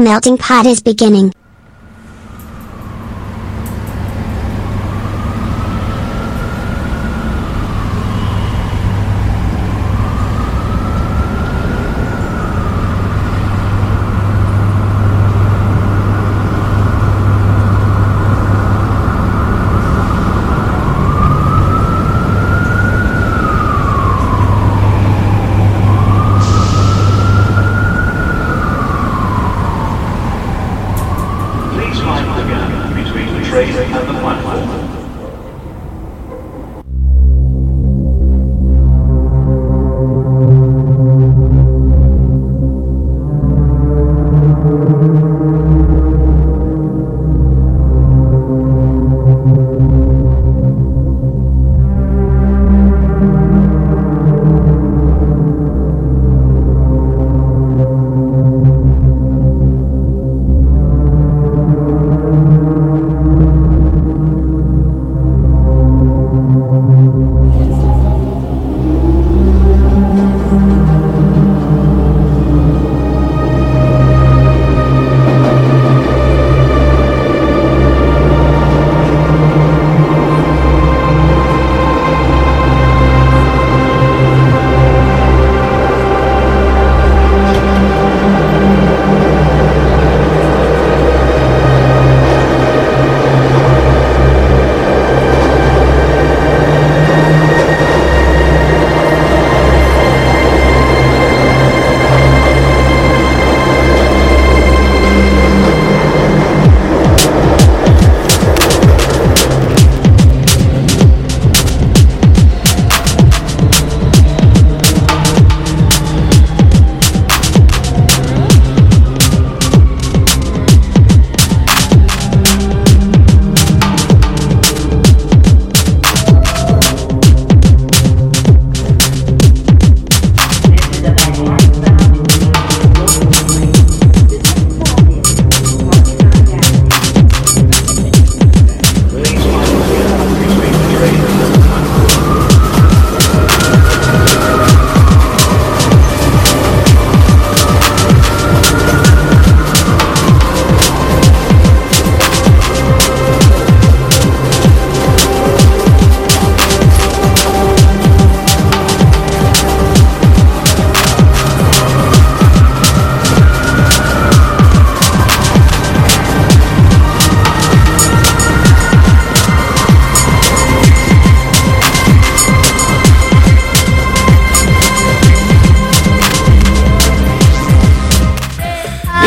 Melting pot is beginning.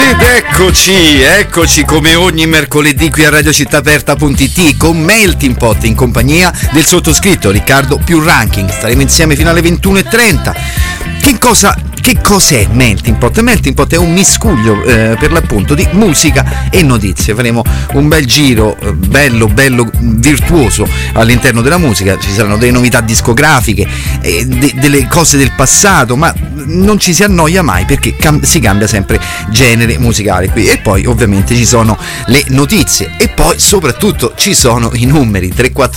Ed eccoci, eccoci come ogni mercoledì qui a radiocittaaperta.it con Melting Pot in compagnia del sottoscritto Riccardo più ranking. Staremo insieme fino alle 21.30. Che cosa che cos'è Melting Pot? Melting Pot è un miscuglio eh, per l'appunto di musica e notizie. Faremo un bel giro eh, bello, bello virtuoso all'interno della musica. Ci saranno delle novità discografiche, eh, de- delle cose del passato, ma non ci si annoia mai perché cam- si cambia sempre genere musicale qui. E poi ovviamente ci sono le notizie e poi soprattutto ci sono i numeri 340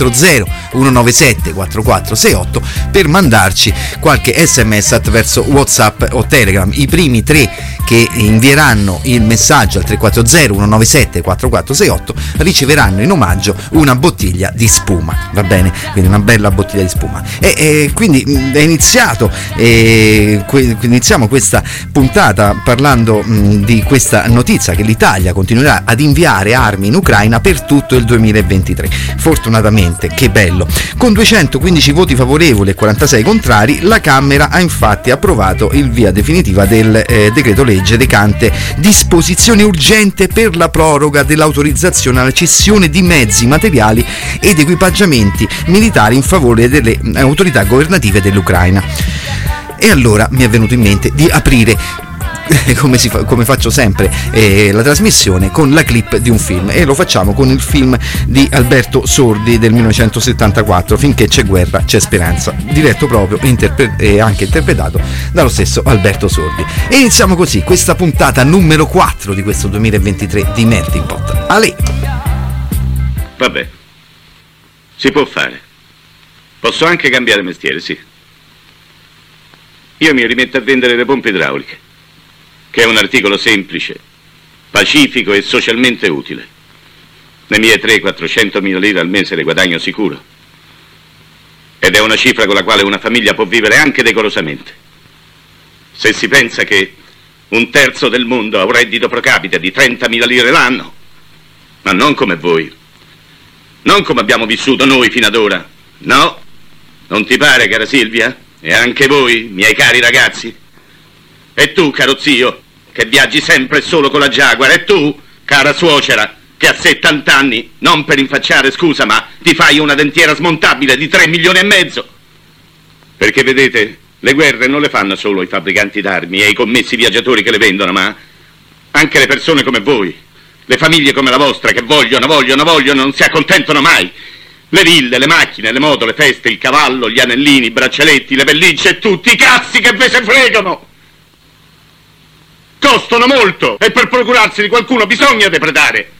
197 4468 per mandarci qualche sms attraverso WhatsApp o Telegram. I primi tre che invieranno il messaggio al 340 197 4468 riceveranno in omaggio una bottiglia di spuma. Va bene? Quindi una bella bottiglia di spuma. E, e quindi mh, è iniziato, e, que- iniziamo questa puntata parlando di questa notizia che l'Italia continuerà ad inviare armi in Ucraina per tutto il 2023. Fortunatamente, che bello. Con 215 voti favorevoli e 46 contrari, la Camera ha infatti approvato il via definitiva del eh, decreto legge recante disposizione urgente per la proroga dell'autorizzazione alla cessione di mezzi materiali ed equipaggiamenti militari in favore delle eh, autorità governative dell'Ucraina. E allora mi è venuto in mente di aprire come, fa- come faccio sempre eh, la trasmissione con la clip di un film. E lo facciamo con il film di Alberto Sordi del 1974 finché c'è guerra c'è speranza. Diretto proprio interpre- e anche interpretato dallo stesso Alberto Sordi. E iniziamo così questa puntata numero 4 di questo 2023 di Melting Pot. Ale! Vabbè, si può fare. Posso anche cambiare mestiere, sì. Io mi rimetto a vendere le pompe idrauliche, che è un articolo semplice, pacifico e socialmente utile. Le mie 300-400 mila lire al mese le guadagno sicuro. Ed è una cifra con la quale una famiglia può vivere anche decorosamente. Se si pensa che un terzo del mondo ha un reddito pro capite di 30.000 lire l'anno, ma non come voi. Non come abbiamo vissuto noi fino ad ora. No? Non ti pare, cara Silvia? E anche voi, miei cari ragazzi? E tu, caro zio, che viaggi sempre solo con la Jaguar? E tu, cara suocera, che a 70 anni, non per rinfacciare scusa, ma ti fai una dentiera smontabile di 3 milioni e mezzo? Perché vedete, le guerre non le fanno solo i fabbricanti d'armi e i commessi viaggiatori che le vendono, ma anche le persone come voi, le famiglie come la vostra che vogliono, vogliono, vogliono, non si accontentano mai. Le ville, le macchine, le moto, le feste, il cavallo, gli anellini, i braccialetti, le pellicce e tutti i cazzi che ve se fregano! Costano molto e per procurarsi di qualcuno bisogna depredare.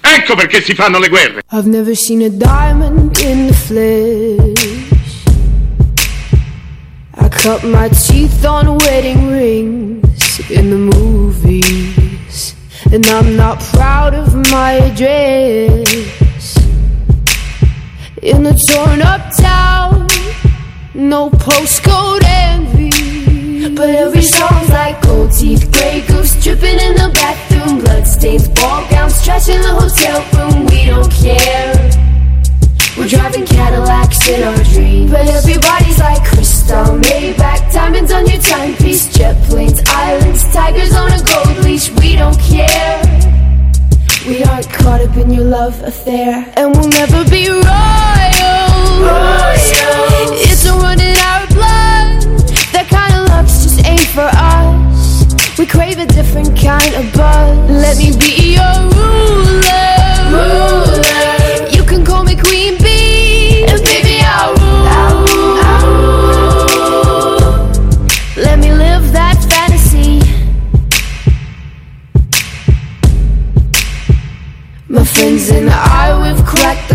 Ecco perché si fanno le guerre. I've never seen a diamond in the flesh. I cut my teeth on wedding rings in the movies. And I'm not proud of my address. In a torn up town, no postcode envy. But every song's like gold teeth, grey goose dripping in the bathroom, bloodstains, ball gowns, trash in the hotel room. We don't care. We're driving Cadillacs in our dreams. But everybody's like crystal, Maybach, diamonds on your timepiece, jet planes, islands, tigers on a gold leash. We don't care. We aren't caught up in your love affair, and we'll never be royal. It's a run in our blood. That kind of luck's just ain't for us. We crave a different kind of buzz. Let me be your ruler. You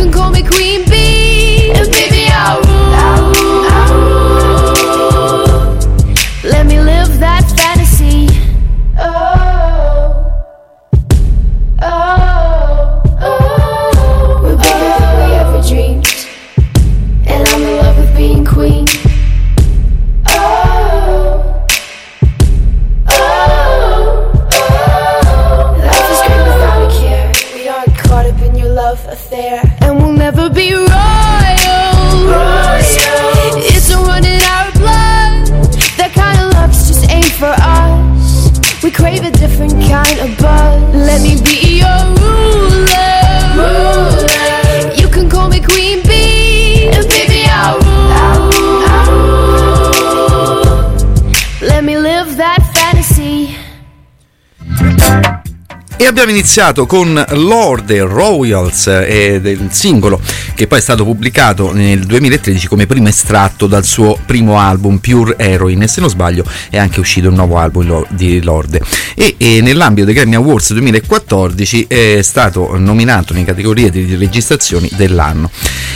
can call me Queen Bee, and baby I'll rule. Let me live that fantasy. Oh. Oh, oh, we're bigger than we ever dreamed, and I'm in love with being queen. Oh, different kind of buzz. Let me be your ruler. You can call me Queen E abbiamo iniziato con Lord e Royals eh, del singolo che poi è stato pubblicato nel 2013 come primo estratto dal suo primo album Pure Heroin e se non sbaglio è anche uscito un nuovo album di Lord e, e nell'ambito dei Grammy Awards 2014 è stato nominato in categoria di registrazioni dell'anno.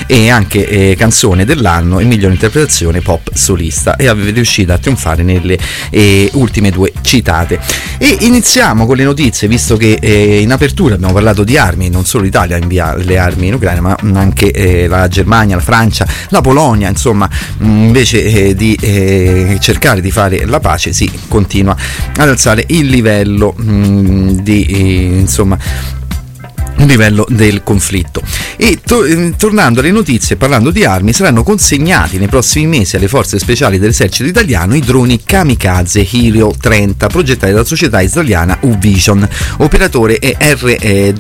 E anche eh, canzone dell'anno e migliore interpretazione pop solista. E è riuscita a trionfare nelle eh, ultime due citate. E iniziamo con le notizie visto che eh, in apertura abbiamo parlato di armi non solo l'Italia invia le armi in Ucraina ma anche eh, la Germania, la Francia, la Polonia insomma mh, invece eh, di eh, cercare di fare la pace si continua ad alzare il livello mh, di eh, insomma livello del conflitto. E to- eh, tornando alle notizie, parlando di armi, saranno consegnati nei prossimi mesi alle forze speciali dell'esercito italiano i droni kamikaze Hero 30 progettati dalla società israeliana U-Vision, operatore e RWM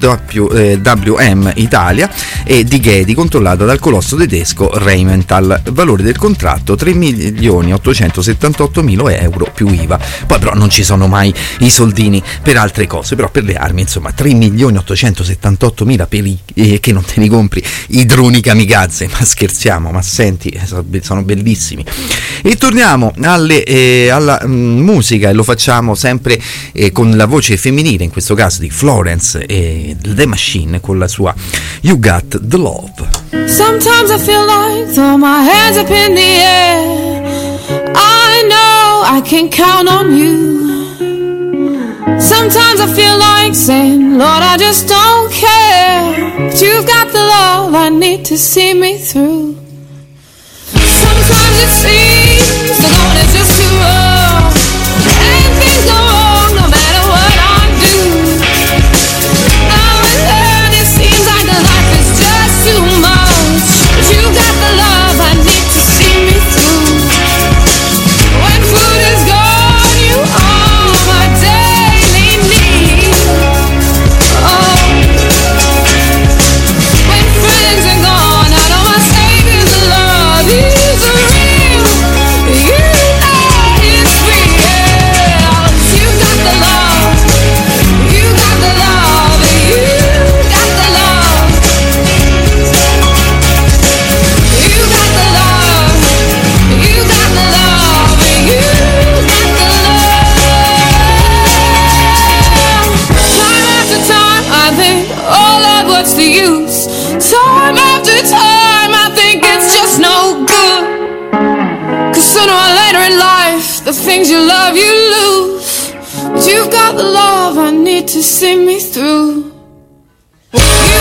Italia e di Ghedi controllata dal colosso tedesco Rheinmetall. Valore del contratto 3.878.000 euro più IVA. Poi però non ci sono mai i soldini per altre cose, però per le armi insomma 3.878.000 78.000 peli eh, che non te ne compri, i droni kamikaze, ma scherziamo, ma senti, eh, sono bellissimi. E torniamo alle, eh, alla mh, musica e lo facciamo sempre eh, con la voce femminile, in questo caso di Florence e The Machine con la sua You Got The Love. Sometimes I feel like throw my hands up in the air I know I can count on you Sometimes I feel like saying, Lord, I just don't care. But you've got the love I need to see me through. Sometimes it seems what's the use? Time after time, I think it's just no good. Cause sooner or later in life, the things you love, you lose. But you've got the love I need to see me through. You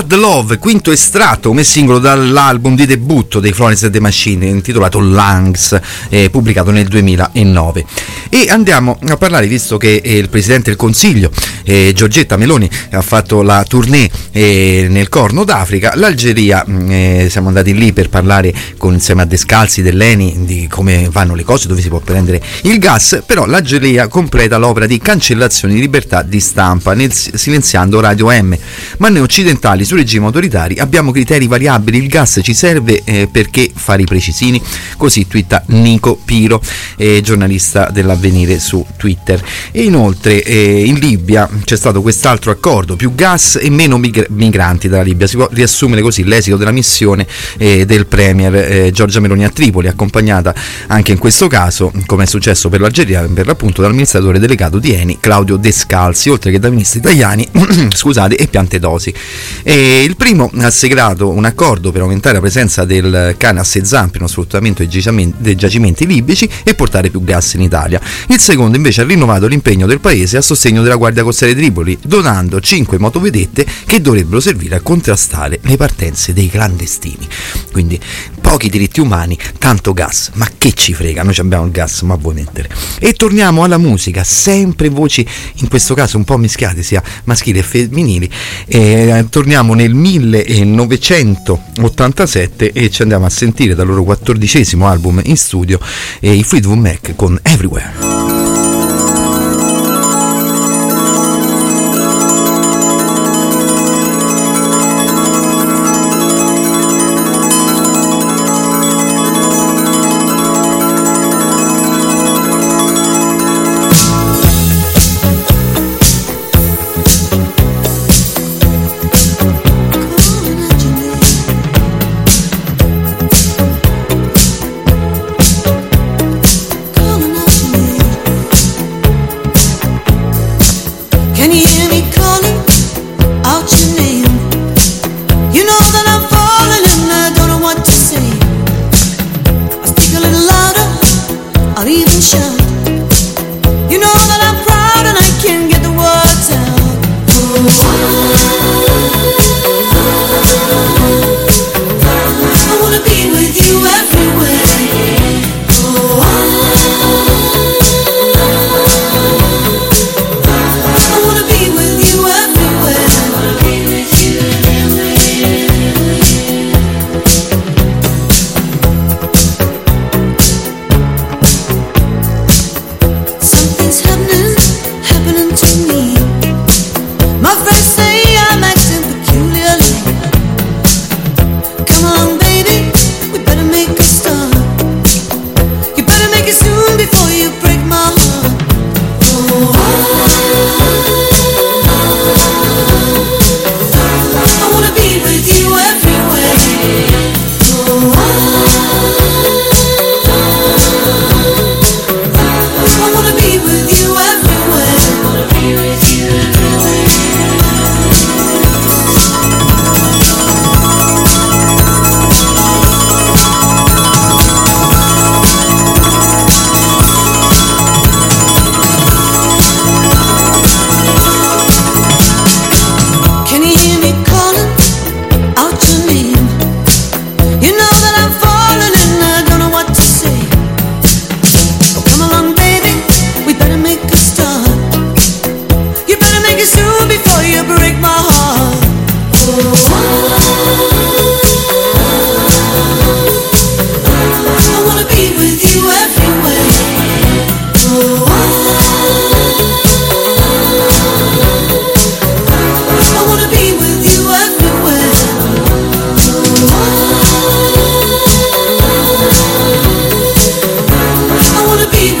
The Love, quinto estratto come singolo dall'album di debutto dei Florence and the Machine intitolato Lungs, eh, pubblicato nel 2009. E andiamo a parlare, visto che eh, il Presidente del Consiglio, eh, Giorgetta Meloni, ha fatto la tournée eh, nel Corno d'Africa, l'Algeria, mh, eh, siamo andati lì per parlare con, insieme a Descalzi dell'Eni di come vanno le cose, dove si può prendere il gas, però l'Algeria completa l'opera di cancellazione di libertà di stampa nel, silenziando Radio M, ma noi occidentali su regimi autoritari abbiamo criteri variabili, il gas ci serve eh, perché fare i precisini, così twitta Nico Piro, eh, giornalista dell'avvenire su Twitter. E inoltre eh, in Libia c'è stato quest'altro accordo, più gas e meno mig- migranti dalla Libia, si può riassumere così l'esito della missione eh, del Premier eh, Giorgia Meloni a Tripoli, accompagnata anche in questo caso, come è successo per l'Algeria, per l'appunto dall'amministratore delegato di Eni, Claudio Descalzi, oltre che da ministri italiani, scusate, e Piantedosi. E il primo ha segnato un accordo per aumentare la presenza del cane a sé zampe nello sfruttamento dei giacimenti, libici e portare più gas in Italia. Il secondo invece ha rinnovato l'impegno del paese a sostegno della Guardia Costiera essere Tripoli, donando 5 motovedette che dovrebbero servire a contrastare le partenze dei clandestini. Quindi pochi diritti umani, tanto gas, ma che ci frega, noi abbiamo il gas, ma vuoi mettere. E torniamo alla musica, sempre voci, in questo caso un po' mischiate, sia maschili e femminili. E, torniamo nel 1987 e ci andiamo a sentire dal loro quattordicesimo album in studio i Fleetwood Mac con Everywhere.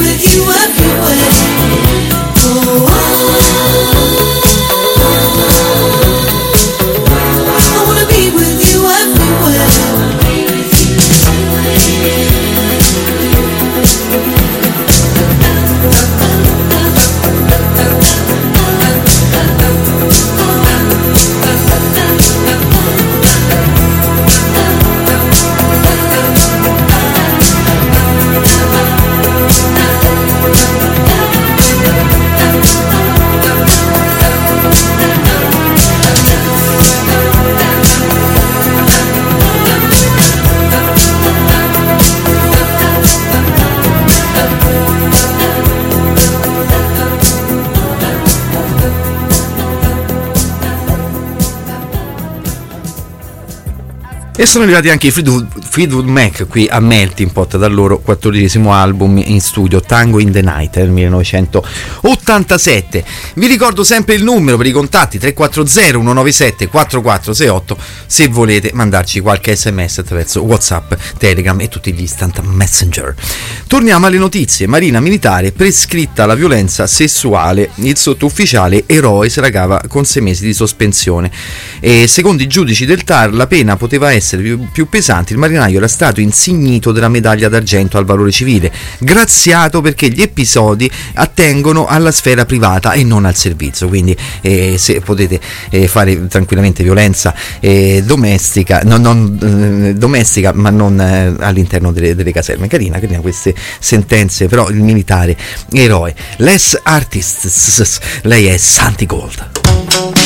with you E sono arrivati anche i Fleetwood, Fleetwood Mac qui a Melting Pot dal loro quattordicesimo album in studio Tango in the Night nel 1987. Vi ricordo sempre il numero per i contatti 340 197 4468 se volete mandarci qualche sms attraverso Whatsapp, Telegram e tutti gli instant messenger. Torniamo alle notizie. Marina militare prescritta la violenza sessuale. Il sottufficiale eroe si ragava con sei mesi di sospensione. E secondo i giudici del TAR la pena poteva essere essere più, più pesanti, il marinaio era stato insignito della medaglia d'argento al valore civile, graziato perché gli episodi attengono alla sfera privata e non al servizio. Quindi eh, se potete eh, fare tranquillamente violenza eh, domestica, no, non, eh, domestica, ma non eh, all'interno delle, delle caserme. Carina, carina queste sentenze, però il militare eroe. Less artist, lei è Santi Gold.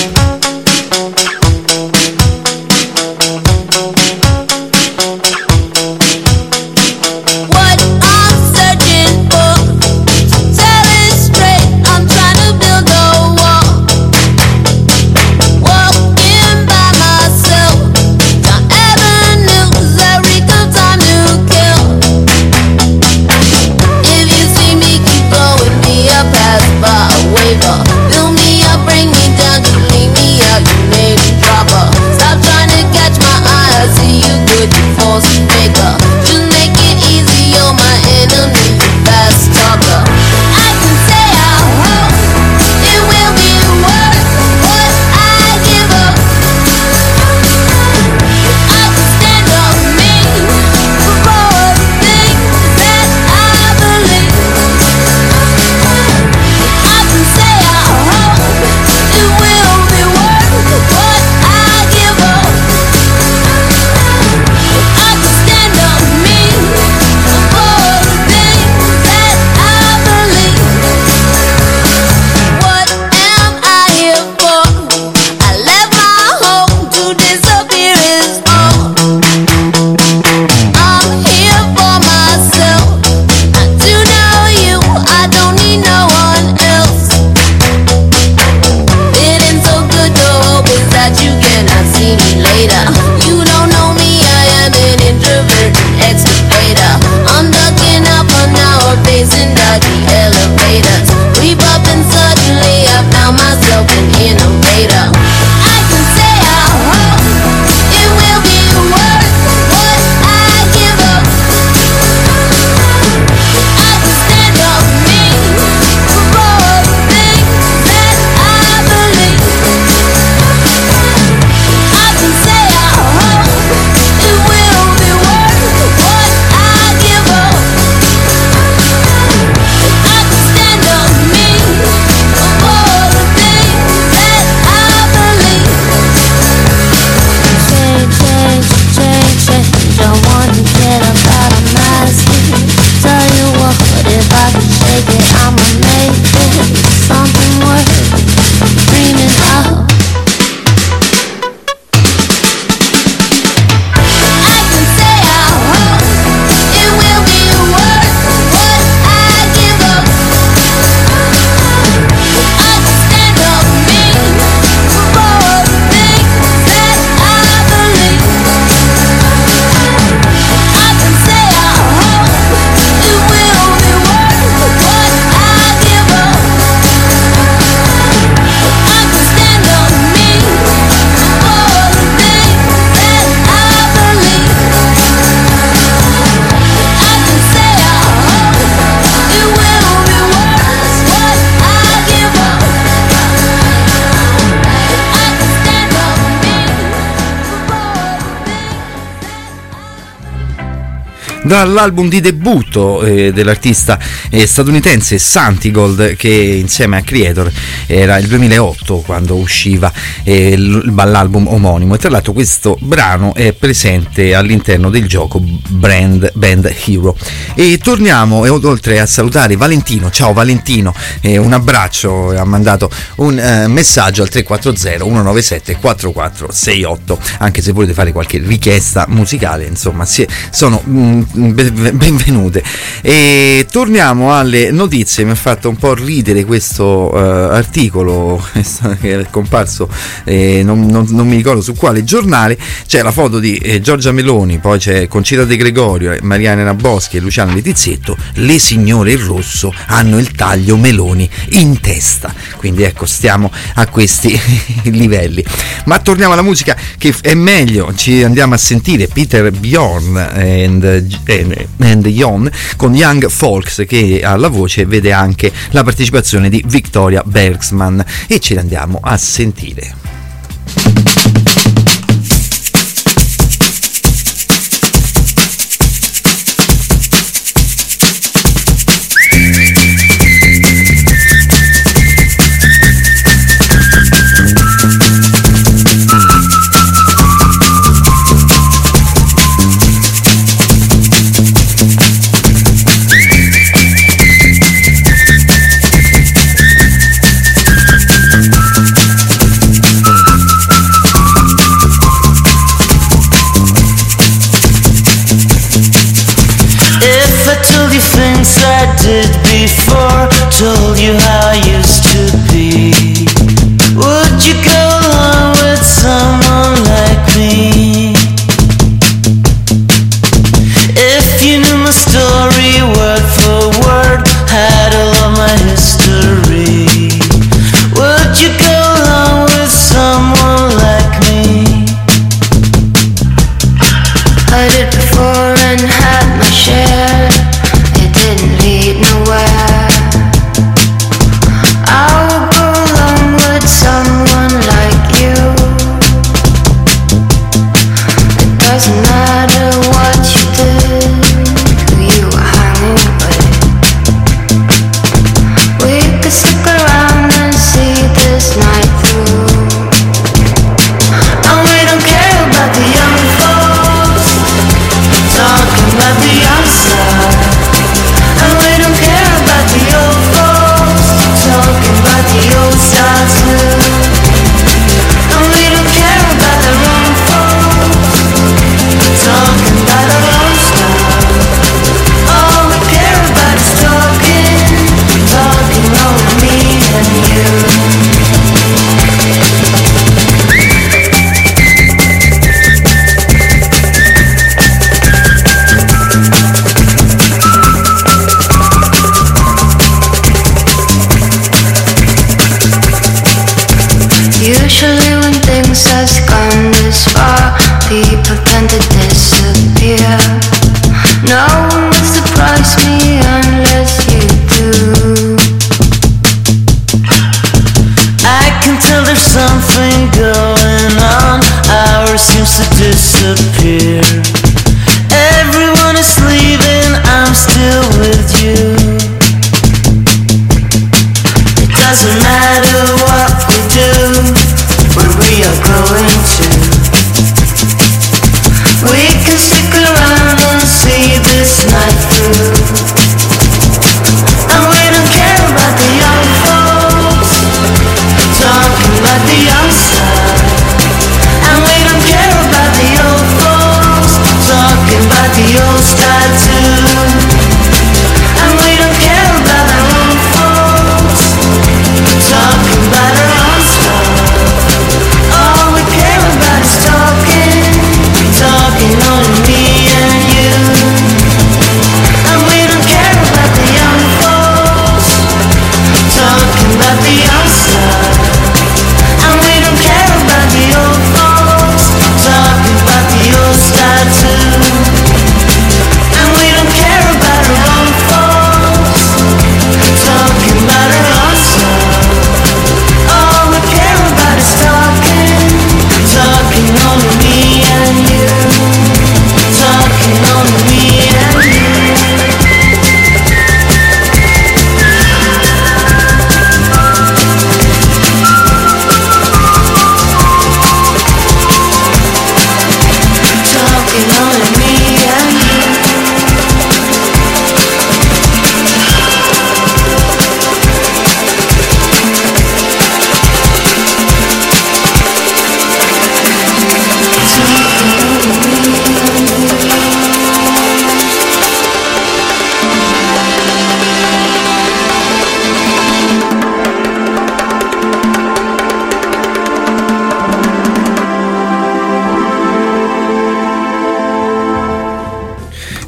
Dall'album di debutto eh, dell'artista eh, statunitense Santigold che insieme a Creator era il 2008 quando usciva eh, l'album omonimo e tra l'altro questo brano è presente all'interno del gioco Brand Band Hero e torniamo e oltre a salutare Valentino ciao Valentino un abbraccio ha mandato un eh, messaggio al 340 197 4468 anche se volete fare qualche richiesta musicale insomma sono mm, benvenute. E torniamo alle notizie, mi ha fatto un po' ridere questo uh, articolo che è comparso, eh, non, non, non, mi ricordo su quale giornale, c'è la foto di eh, Giorgia Meloni, poi c'è Concita De Gregorio, eh, Mariana Naboschi e Luciano Letizzetto, le signore in rosso hanno il taglio Meloni in testa, quindi ecco stiamo a questi livelli. Ma torniamo alla musica che è meglio, ci andiamo a sentire Peter Bjorn and, and Yon con Young Folks che alla voce vede anche la partecipazione di Victoria Bergsman e ce l'andiamo a sentire.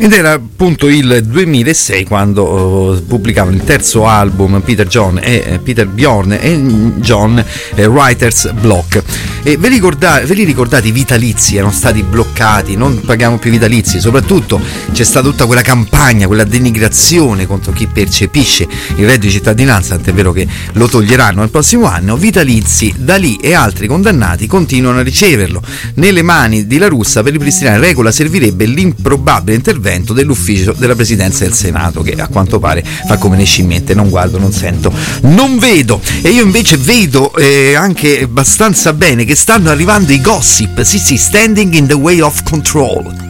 ed era appunto il 2006 quando oh, pubblicavano il terzo album Peter John e eh, Peter Bjorn e mm, John eh, Writer's Block. E ve li, ricordate, ve li ricordate i vitalizi erano stati bloccati, non paghiamo più vitalizi, soprattutto c'è stata tutta quella campagna, quella denigrazione contro chi percepisce il reddito di cittadinanza, tant'è vero che lo toglieranno nel prossimo anno, vitalizi da lì e altri condannati continuano a riceverlo. Nelle mani di La Russa per ripristinare regola servirebbe l'improbabile intervento dell'ufficio della Presidenza del Senato che a quanto pare fa come ne scimmiette, non guardo, non sento, non vedo. E io invece vedo eh, anche abbastanza bene che stanno arrivando i gossip, sì sì, Standing in the Way of Control.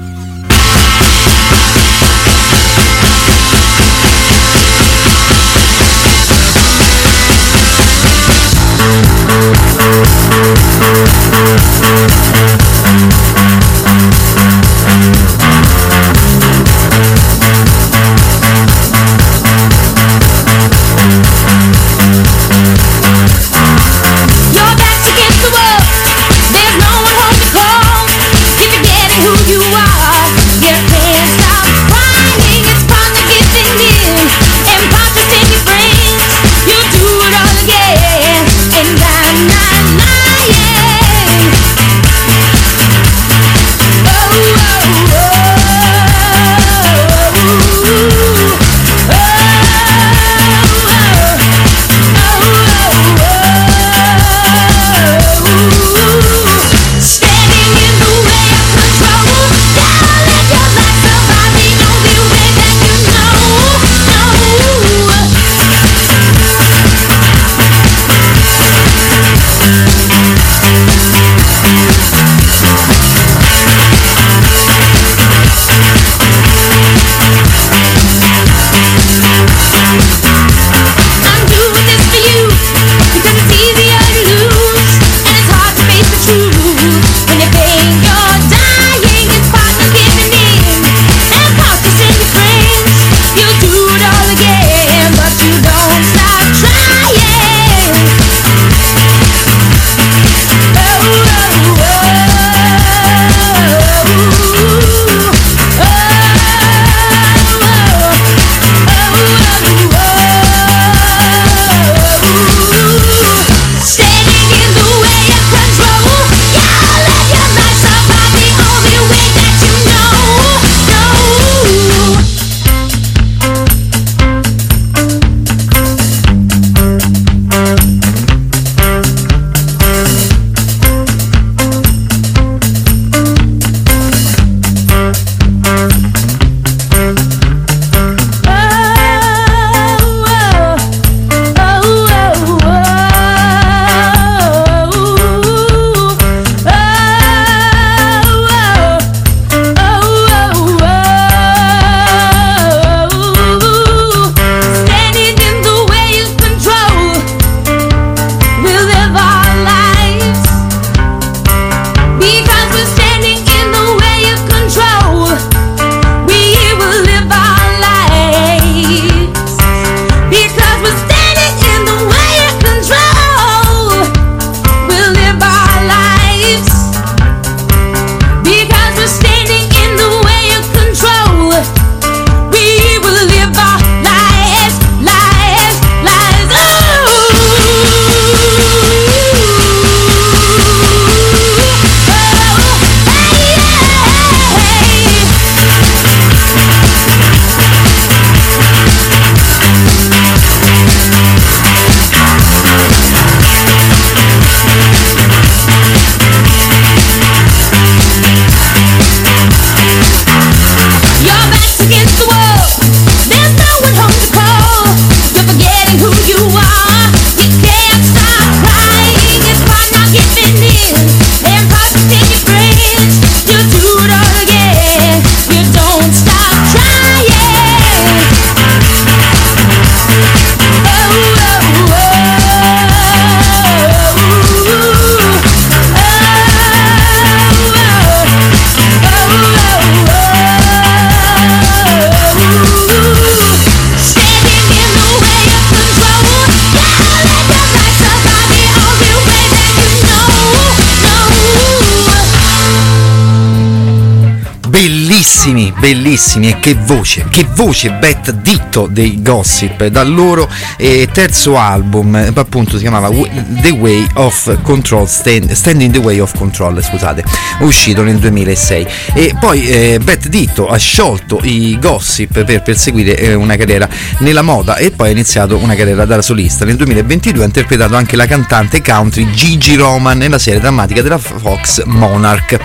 Bellissimi, bellissimi e che voce, che voce Bet Ditto dei Gossip dal loro eh, terzo album, appunto si chiamava The Way of Control, Stand, Stand in the Way of Control, scusate, uscito nel 2006 e poi eh, Bet Ditto ha sciolto i Gossip per perseguire eh, una carriera nella moda e poi ha iniziato una carriera da solista. Nel 2022 ha interpretato anche la cantante country Gigi Roman nella serie drammatica della Fox Monarch.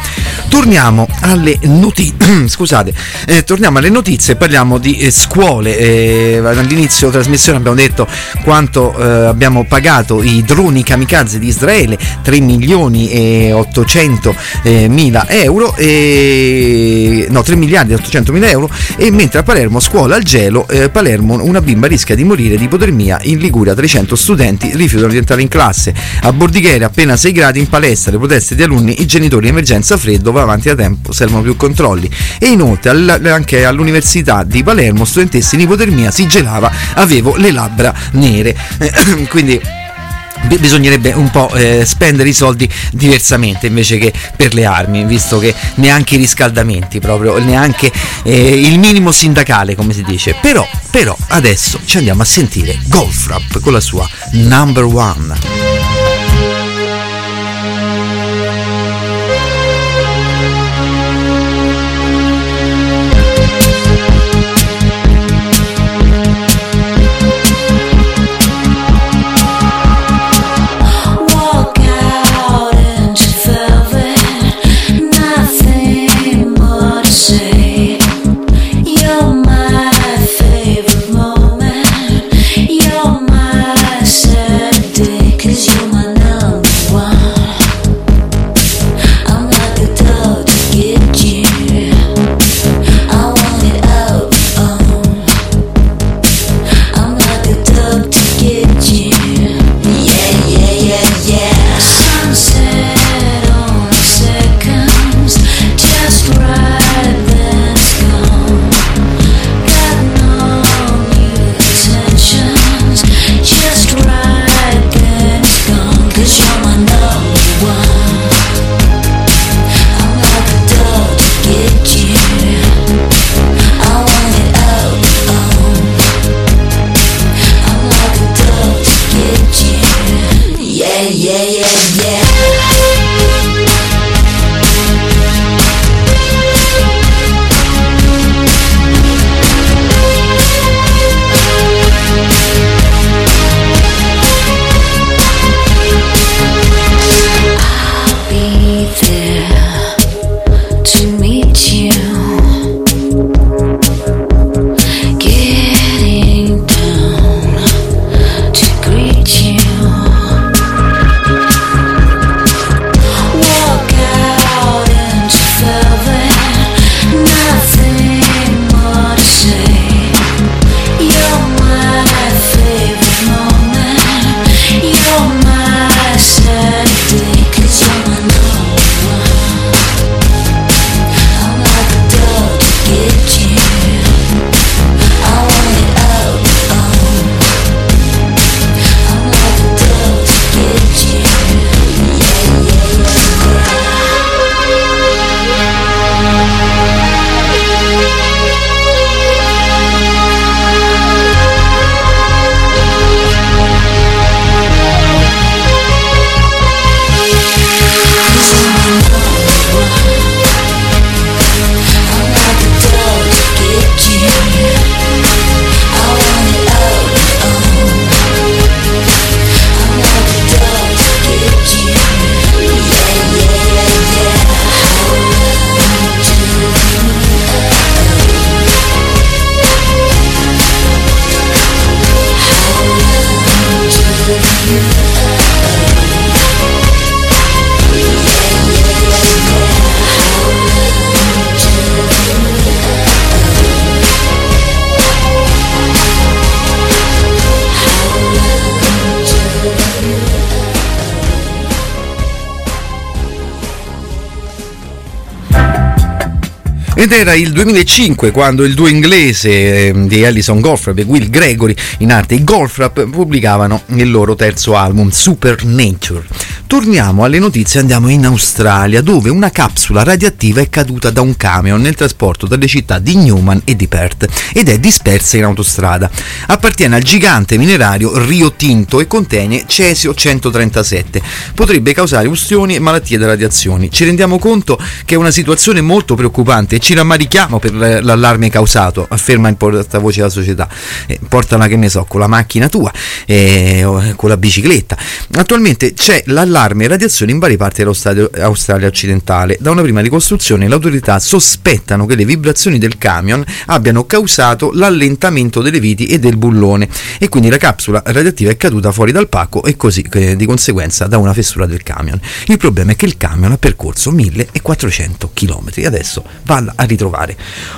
Torniamo alle notizie, scusate, eh, torniamo alle notizie e parliamo di eh, scuole. Eh, all'inizio della trasmissione abbiamo detto quanto eh, abbiamo pagato i droni kamikaze di Israele, 3 milioni e 800 eh, mila euro, e, no 3 miliardi e 800 mila euro. E mentre a Palermo scuola al gelo, eh, Palermo una bimba rischia di morire di ipotermia, in Liguria. 300 studenti rifiutano di entrare in classe, a Bordighera appena 6 gradi in palestra, le proteste di alunni, i genitori emergenza freddo, va avanti da tempo, servono più controlli. E inoltre anche all'università di Palermo studentessa in ipotermia si gelava, avevo le labbra nere, quindi bisognerebbe un po' eh, spendere i soldi diversamente invece che per le armi, visto che neanche i riscaldamenti, proprio neanche eh, il minimo sindacale, come si dice. Però, però adesso ci andiamo a sentire Golf Rap con la sua number one. Ed era il 2005 quando il duo inglese ehm, di Alison Goldfrapp e Will Gregory, in arte Goldfrapp, pubblicavano il loro terzo album, Supernature. Torniamo alle notizie, andiamo in Australia, dove una capsula radioattiva è caduta da un camion nel trasporto dalle città di Newman e di Perth ed è dispersa in autostrada. Appartiene al gigante minerario Rio Tinto e contiene cesio 137. Potrebbe causare ustioni e malattie da radiazioni. Ci rendiamo conto che è una situazione molto preoccupante e ci rammarichiamo per l'allarme causato, afferma in portavoce della società. Eh, portala che ne so, con la macchina tua, eh, o con la bicicletta. Attualmente c'è l'allarme radiazioni in varie parti dell'Australia occidentale. Da una prima ricostruzione le autorità sospettano che le vibrazioni del camion abbiano causato l'allentamento delle viti e del bullone e quindi la capsula radioattiva è caduta fuori dal pacco e così eh, di conseguenza da una fessura del camion. Il problema è che il camion ha percorso 1400 km. Adesso valla a ritrovare.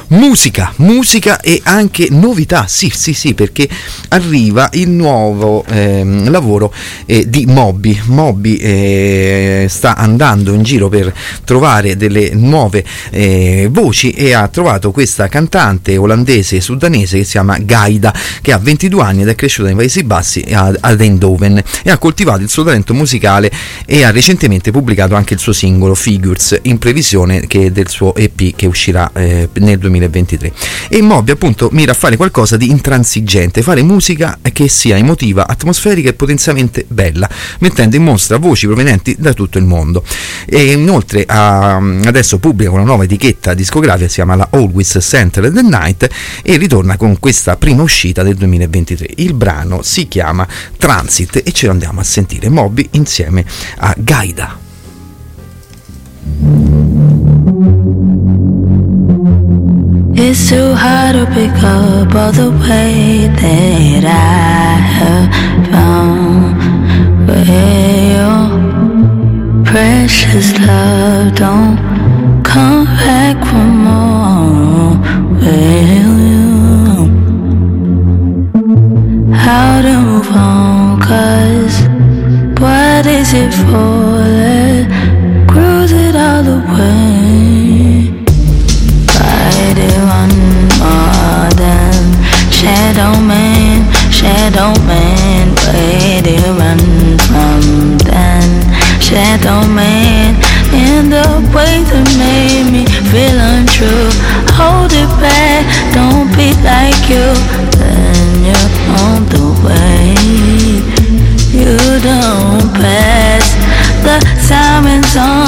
Musica, musica e anche novità. Sì, sì, sì, perché arriva il nuovo ehm, lavoro eh, di Moby. Moby eh, sta andando in giro per trovare delle nuove eh, voci e ha trovato questa cantante olandese sudanese che si chiama Gaida, che ha 22 anni ed è cresciuta nei Paesi Bassi ad Eindhoven e ha coltivato il suo talento musicale e ha recentemente pubblicato anche il suo singolo Figures in previsione del suo EP che uscirà eh, nel 2023. E Moby appunto mira a fare qualcosa di intransigente, fare musica che sia emotiva, atmosferica e potenzialmente bella, mettendo in mostra voci provenienti da tutto il mondo. E inoltre ha, adesso pubblica una nuova etichetta discografica, si chiama la Always Center the Night e ritorna con questa prima uscita del 2023. Il brano si chiama Transit e ce lo andiamo a sentire Moby insieme a Gaida. It's too hard to pick up all the way that I have found your precious love don't come back for more. You? How to move on? Cause what is it for it all the way? Shadow man, shadow man run then? Shadow man In the way that made me feel untrue Hold it back, don't be like you Then you're on the way. You don't pass The sirens on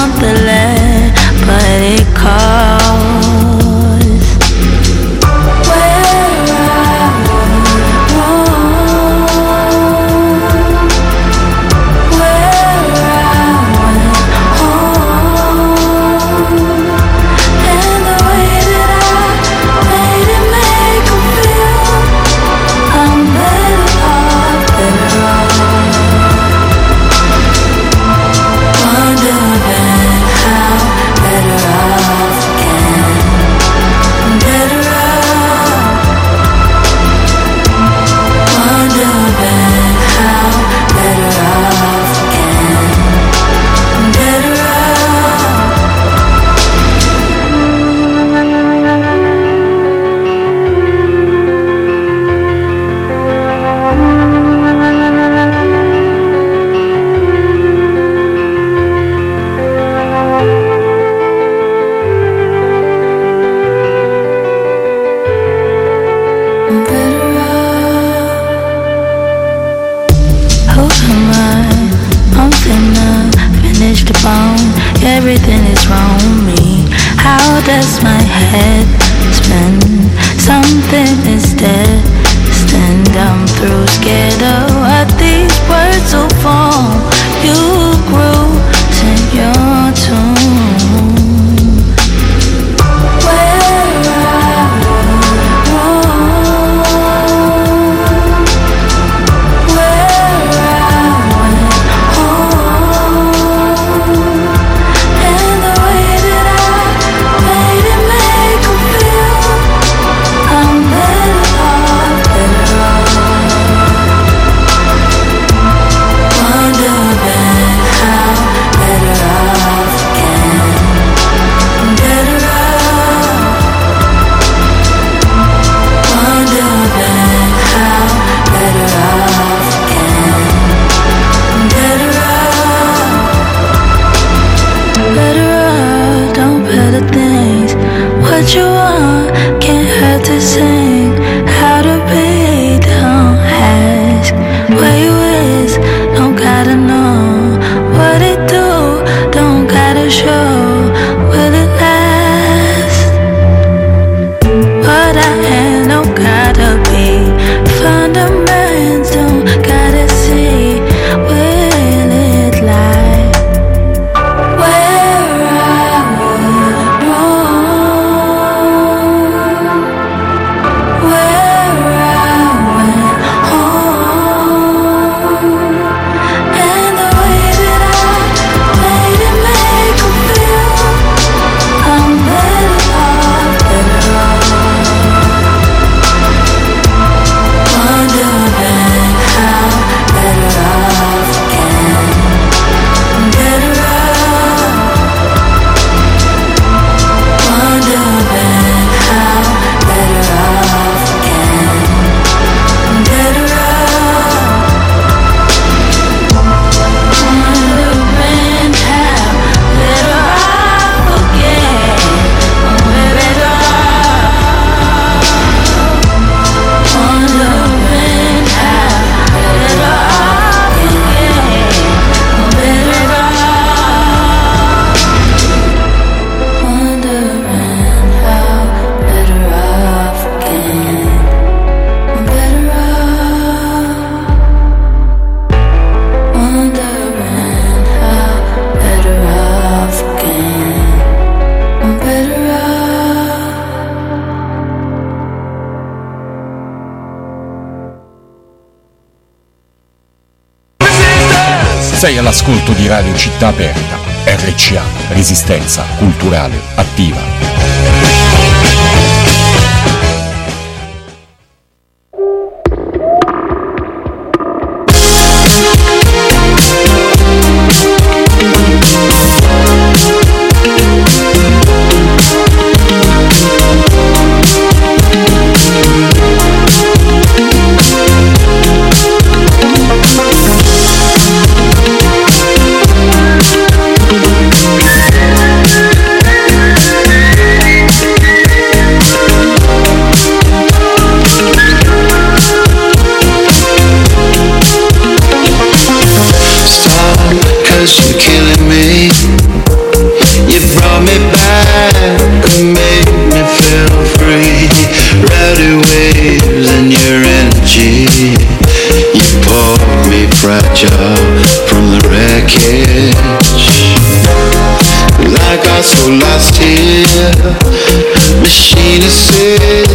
Resistenza Culturale Attiva.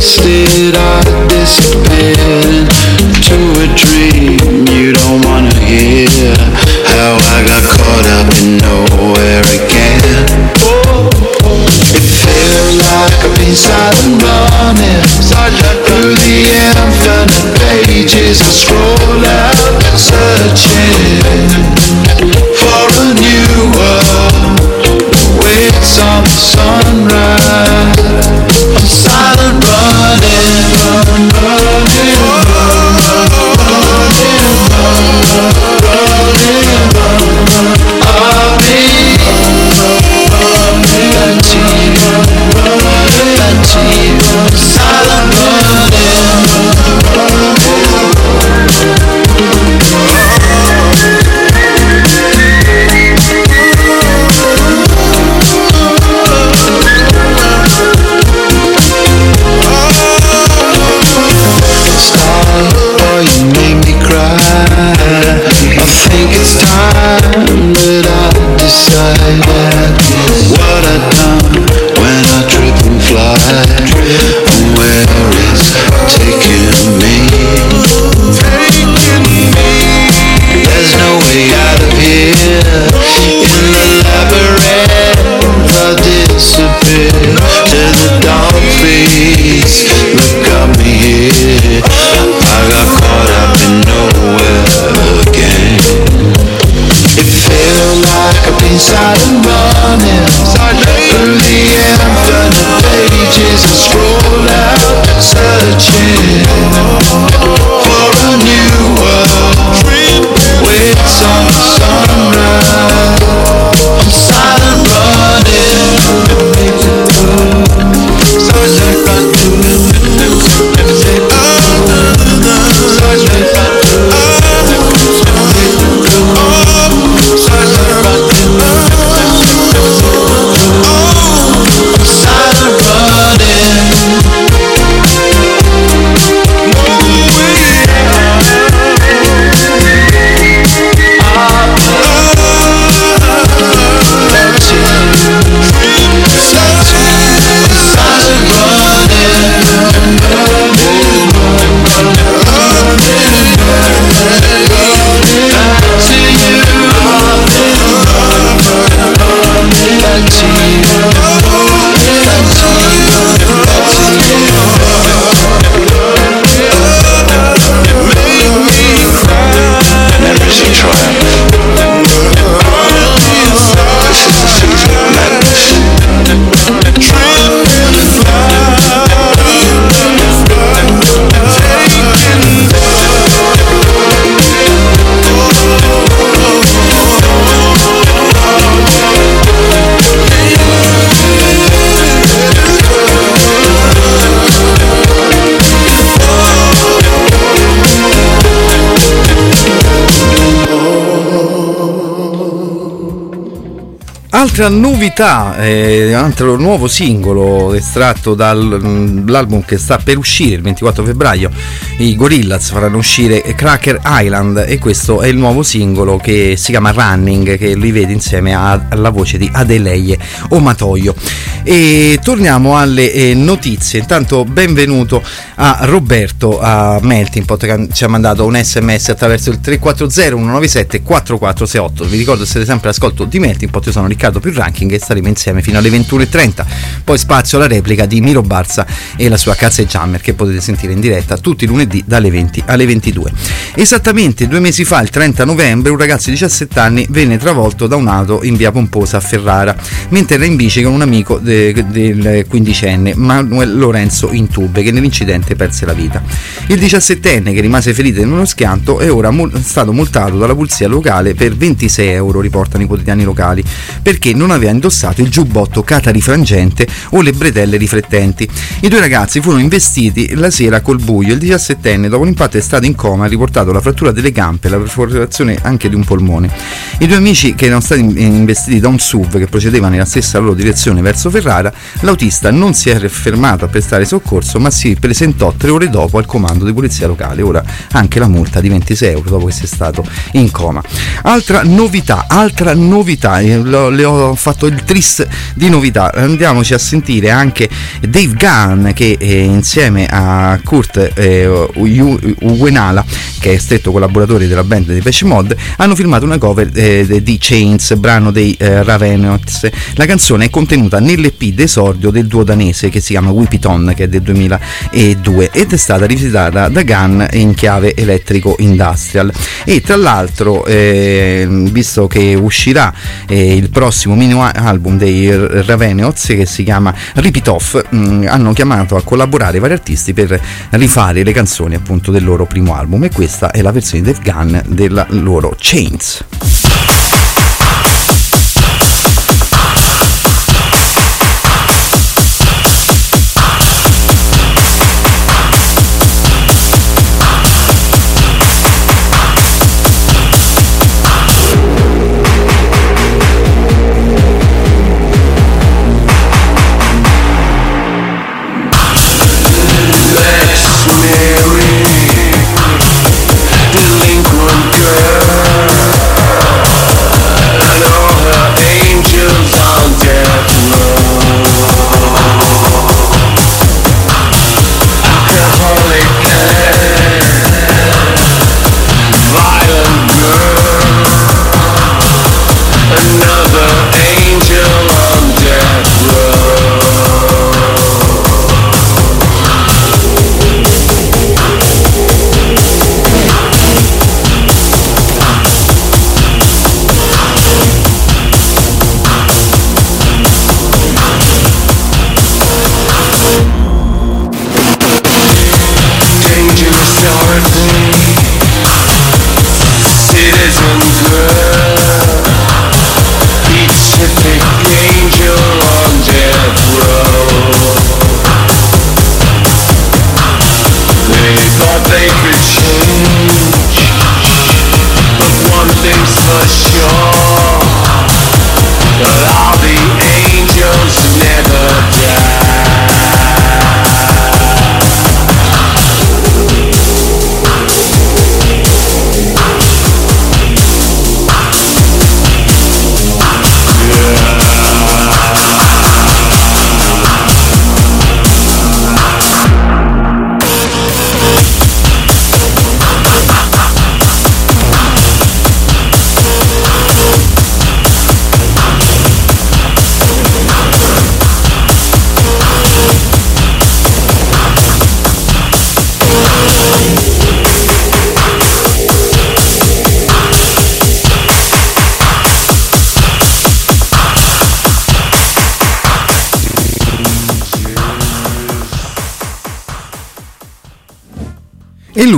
wasted. Altra novità, eh, altro nuovo singolo estratto dall'album che sta per uscire il 24 febbraio. I Gorillaz faranno uscire Cracker Island e questo è il nuovo singolo che si chiama Running, che li vede insieme a- alla voce di Adeleie Omatoio. E torniamo alle eh, notizie. Intanto benvenuto a Roberto a Melting Pot che ci ha mandato un sms attraverso il 340 197 4468. Vi ricordo siete sempre all'ascolto di Melting Pot, io sono Riccardo più ranking e staremo insieme fino alle 21.30. Poi spazio alla replica di Miro Barza e la sua Cazze Jammer che potete sentire in diretta tutti i lunedì dalle 20 alle 22. Esattamente due mesi fa, il 30 novembre, un ragazzo di 17 anni venne travolto da un'auto in via Pomposa a Ferrara mentre era in bici con un amico de- del quindicenne Manuel Lorenzo Intube che nell'incidente perse la vita. Il 17enne che rimase ferito in uno schianto è ora mul- stato multato dalla polizia locale per 26 euro, riportano i quotidiani locali, perché non aveva indossato il giubbotto catarifrangente o le bretelle riflettenti. I due ragazzi furono investiti la sera col buio. Il 17enne, dopo l'impatto, è stato in coma e ha riportato la frattura delle gambe e la perforazione anche di un polmone. I due amici che erano stati investiti da un SUV che procedeva nella stessa loro direzione verso Ferrara, l'autista non si è fermato a prestare soccorso, ma si presentò tre ore dopo al comando di polizia locale. Ora anche la multa di 26 euro dopo che sia stato in coma. Altra novità, altra novità, eh, le ho fatto il tris di novità. Andiamoci a sentire anche Dave Gunn che eh, insieme a Kurt eh, U- Uguenala, che è stretto collaboratore della band di Depeche Mod, hanno filmato una cover eh, di Chains, brano dei eh, Ravenous. La canzone è contenuta nell'EP d'esordio del duo danese che si chiama Whip It On, che è del 2002 ed è stata rivisitata da Gunn in chiave elettrico industrial. E tra l'altro, eh, visto che uscirà eh, il prossimo mini album dei R- Ravenous che si chiama Rip It Off, mh, hanno chiamato a collaborare vari artisti per rifare le canzoni appunto del loro primo album e questa è la versione Dave Gunn della loro Chains.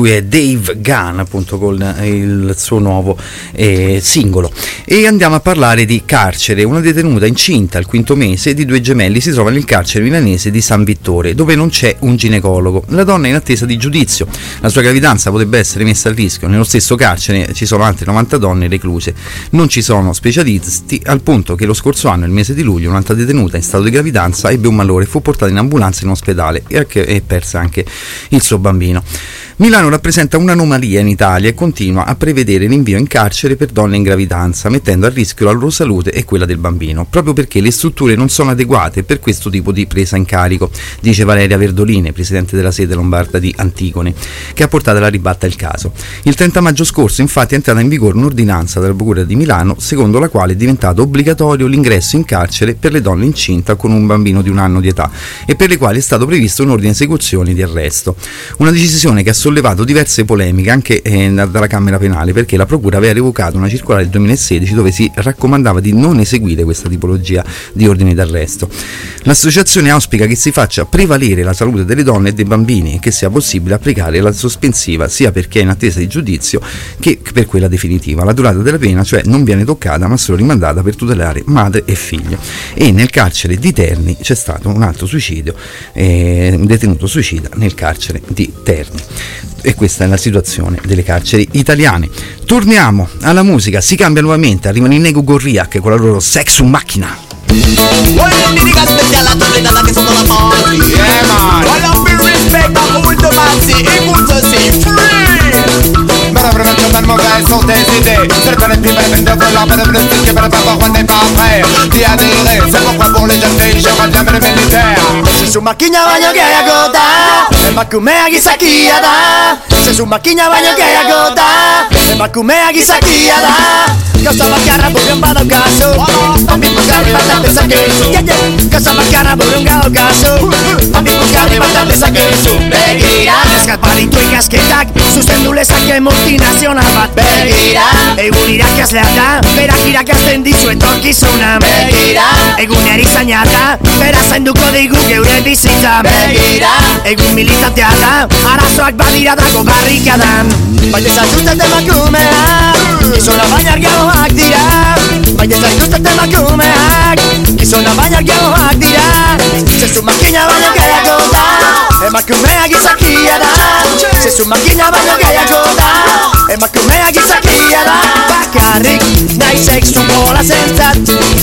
Lui è Dave Gunn, appunto, con il suo nuovo eh, singolo. E andiamo a parlare di carcere. Una detenuta incinta al quinto mese di due gemelli si trova nel carcere milanese di San Vittore, dove non c'è un ginecologo. La donna è in attesa di giudizio. La sua gravidanza potrebbe essere messa a rischio. Nello stesso carcere ci sono altre 90 donne recluse. Non ci sono specialisti, al punto che lo scorso anno, il mese di luglio, un'altra detenuta in stato di gravidanza ebbe un malore fu portata in ambulanza in ospedale e perse anche il suo bambino. Milano rappresenta un'anomalia in Italia e continua a prevedere l'invio in carcere per donne in gravidanza, mettendo a rischio la loro salute e quella del bambino, proprio perché le strutture non sono adeguate per questo tipo di presa in carico, dice Valeria Verdoline, presidente della sede lombarda di Antigone, che ha portato alla ribatta il caso. Il 30 maggio scorso infatti è entrata in vigore un'ordinanza della Procura di Milano secondo la quale è diventato obbligatorio l'ingresso in carcere per le donne incinta con un bambino di un anno di età e per le quali è stato previsto un ordine di esecuzione di arresto. Una decisione che ha sollevato diverse polemiche anche eh, dalla Camera Penale perché la Procura aveva revocato una circolare del 2016 dove si raccomandava di non eseguire questa tipologia di ordini d'arresto. L'associazione auspica che si faccia prevalere la salute delle donne e dei bambini e che sia possibile applicare la sospensiva sia per chi è in attesa di giudizio che per quella definitiva. La durata della pena cioè non viene toccata ma solo rimandata per tutelare madre e figlio. E nel carcere di Terni c'è stato un altro suicidio, eh, un detenuto suicida nel carcere di Terni e questa è la situazione delle carceri italiane. Torniamo alla musica, si cambia nuovamente, arrivano i Nego Gorriak con la loro Sexu Macchina. Voglio dedica speciale a tutte le donne che sono la party Yeah man Voglio più rispetto a molto mazzi e molto si free le Prozesu makina baino gehiago da. Emakumea gizakia da. Prozesu makina baino gehiago da. Emakumea gizakia da. Gauza bakarra burren badaukazu. Amikuzgarri bat atezak egizu Gauza bakarra burren gaukazu. Amikuzgarri bat atezak egizu Begira. Eskat baritu ikasketak. Zuzten du lezake multinazional bat. Begira. Egun irakazlea da. Berak irakazten dizu etorkizuna. Begira. Egun erizainata Bera zainduko digu geure bizitza Begira Egun militantea da Arazoak badira dago barrikadan Baina zaituzten emakumeak Gizona baina argiagoak dira. Baina zaituzten emakumeak Gizona baina argiagoak dira. Zezu makina baina gehiago da Emakumea gizakia da. Zezu makina baina gehiago da Emakumea gizakia da. Bakarrik nahi sexu bola zentzat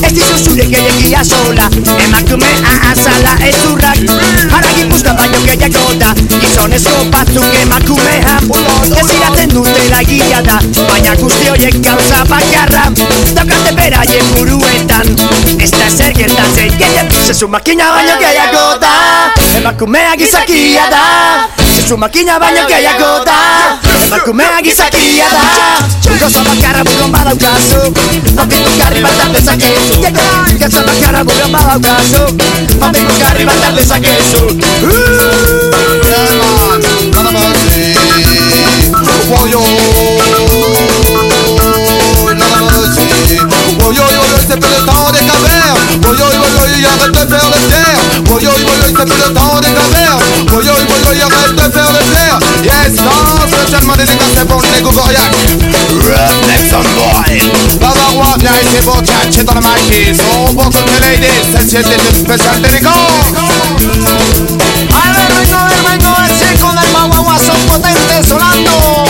Ez dizu zure gehiagia sola. Emakumea azala ez urrak Haragi puzka baino gehiago da. Gizonezko batzuk emakumea Ez iraten dutela egia da. Baina guzti horiek gauza bakarra Daukate beraien buruetan. Ez da zer gertatzen gehien Zezu makina baino gehiago da. Emakumea gizakia da Baina gehiago da Bakumeak izakia da Gozo bakarra buruan badaukazu Apitu garri bat artezakezu Gozo bakarra badaukazu garri bat más de Woyo Nada más de Woyo, yo, este peu de temps de cabère yo, de faire de the niggas step on nigga go ya boy. Baba wap ya ise bo chan chin on my keys So box on the oh, ladies Sen chin dedim special dedico vengo, a ver vengo, el circo del guagua son potentes sonando.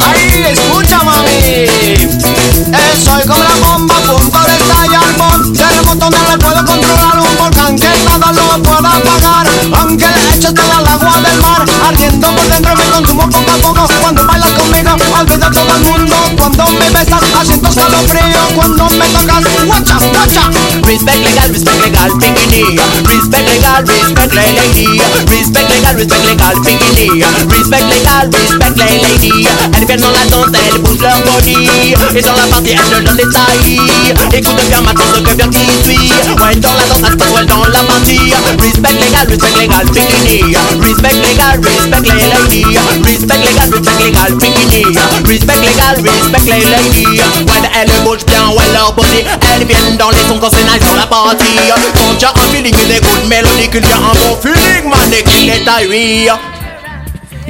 Ahí escucha mami. Soy como la bomba, punto de estallar Por terremoto me lo puedo controlar Un volcán que nada lo pueda apagar. Aunque le eches de la agua del mar Ardiendo por dentro me consumo poco a poco. Cuando guacha, guacha. Respect legal, respect legal, bikini. Respect legal, respect la lady. Respect legal, respect legal, bikini. Respect legal, respect la lady. Elle vient dans la danse, elle bouge leur body. Et dans la partie, elle donne les tailles. Écoute bien maintenant ce que vient qui suit. Ouais, dans la danse, elle se ouais, dans la partie. Respect legal, respect legal, bikini. Respect legal, respect la lady. Respect legal, respect legal, bikini. Respect legal, respect la lady. Ouais, elle bouge bien, ouais, leur body. Vient dans les sons quand c'est nice dans la partie. Quand un feeling des good mélodies, qu'il y a un bon feeling, man, et qu'il est taillé.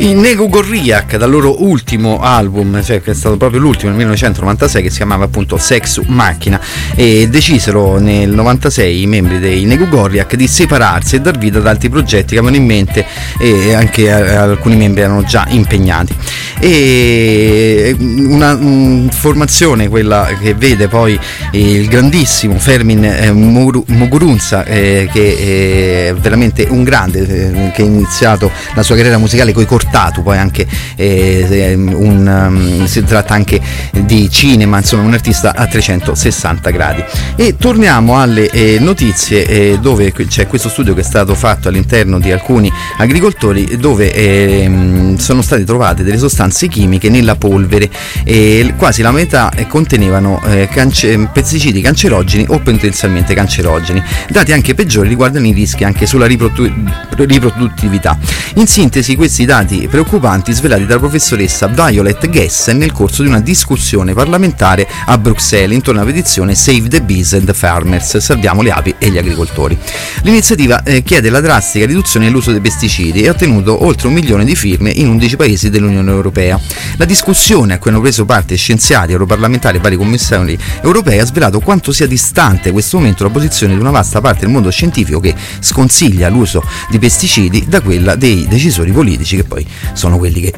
I Nego Gorriak dal loro ultimo album, cioè che è stato proprio l'ultimo nel 1996 che si chiamava appunto Sex Macchina e decisero nel 96 i membri dei Nego Gorriak di separarsi e dar vita ad altri progetti che avevano in mente e anche alcuni membri erano già impegnati. E una um, formazione quella che vede poi il grandissimo Fermin eh, Muguruza eh, che è veramente un grande eh, che ha iniziato la sua carriera musicale coi Cortatu, poi anche eh, un, um, si tratta anche di cinema, insomma un artista a 360 gradi. E torniamo alle eh, notizie eh, dove c'è questo studio che è stato fatto all'interno di alcuni agricoltori dove ehm, sono state trovate delle sostanze chimiche nella polvere e quasi la metà eh, contenevano eh, cance- pesticidi cancerogeni o potenzialmente cancerogeni. Dati anche peggiori riguardano i rischi anche sulla riprodu- riproduttività. In sintesi questi dati preoccupanti svelati dalla professoressa Violet Gessen nel corso di una discussione parlamentare a Bruxelles intorno alla petizione Save the Bees and the Farmers, salviamo le api e gli agricoltori. L'iniziativa eh, chiede la drastica riduzione dell'uso dei pesticidi e ha ottenuto oltre un milione di firme in 11 paesi dell'Unione Europea. La discussione a cui hanno preso parte scienziati, europarlamentari e vari commissari europei ha svelato quanto sia distante in questo momento la posizione di una vasta parte del mondo scientifico che sconsiglia l'uso di pesticidi da quella dei decisori politici che poi sono quelli che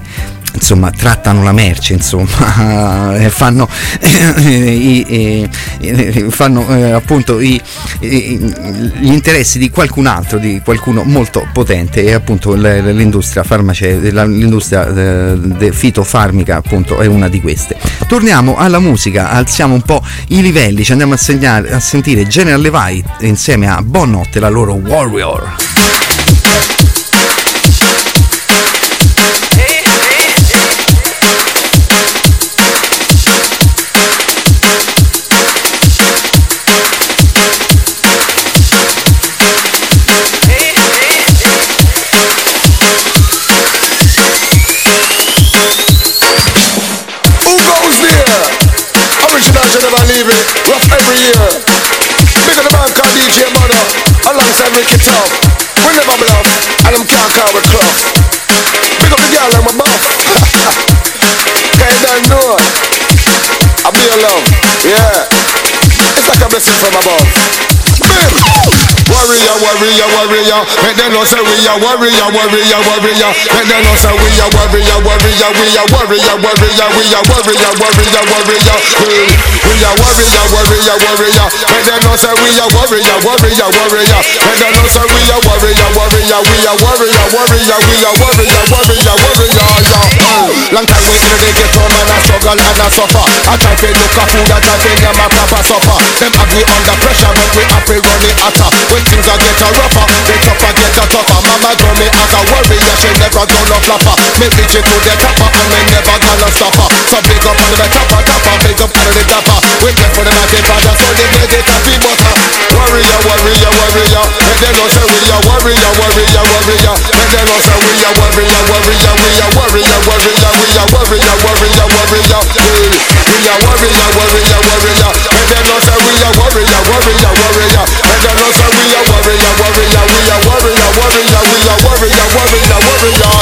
insomma trattano la merce insomma fanno, i, i, fanno eh, appunto i, gli interessi di qualcun altro di qualcuno molto potente. E appunto l'industria farmaceutica l'industria eh, fitofarmica appunto è una di queste. Torniamo alla musica alziamo un po' i livelli ci andiamo a, segnare, a sentire General Levi insieme a Bonnotte la loro Warrior blessing from above. Warrior, warrior, warrior. Make them know say we are warrior, warrior, warrior. Make them know say we are warrior, warrior, we are warrior, warrior, we are warrior, warrior, warrior. We are warrior, warrior, warrior. Make them know say we are warrior, warrior, warrior. Make them know say we are warrior, warrior, we are warrior, warrior, we are warrior, warrior, warrior. Long time we in the ghetto, man, I struggle and I suffer. I try to look a food, I try to name a proper supper. Them have me under pressure, but we have to run it hotter. When things are get a rougher, the tougher get a tougher. Mama told me as a warrior, she never gonna flopper. Me it to the topper, and me never gonna stop her. So big up on the topper, topper, big up on the topper. We get for the mighty father, so they make it happy butter. Warrior, warrior, warrior. And then no say we are warrior, warrior, warrior. And then no say we are warrior, warrior, we are warrior, warrior, we are warrior, warrior, warrior. We are warrior, warrior, warrior. And then no say we are warrior, warrior, warrior. And then no say we are warrior, warrior, we are warrior, warrior, we are warrior, warrior, warrior.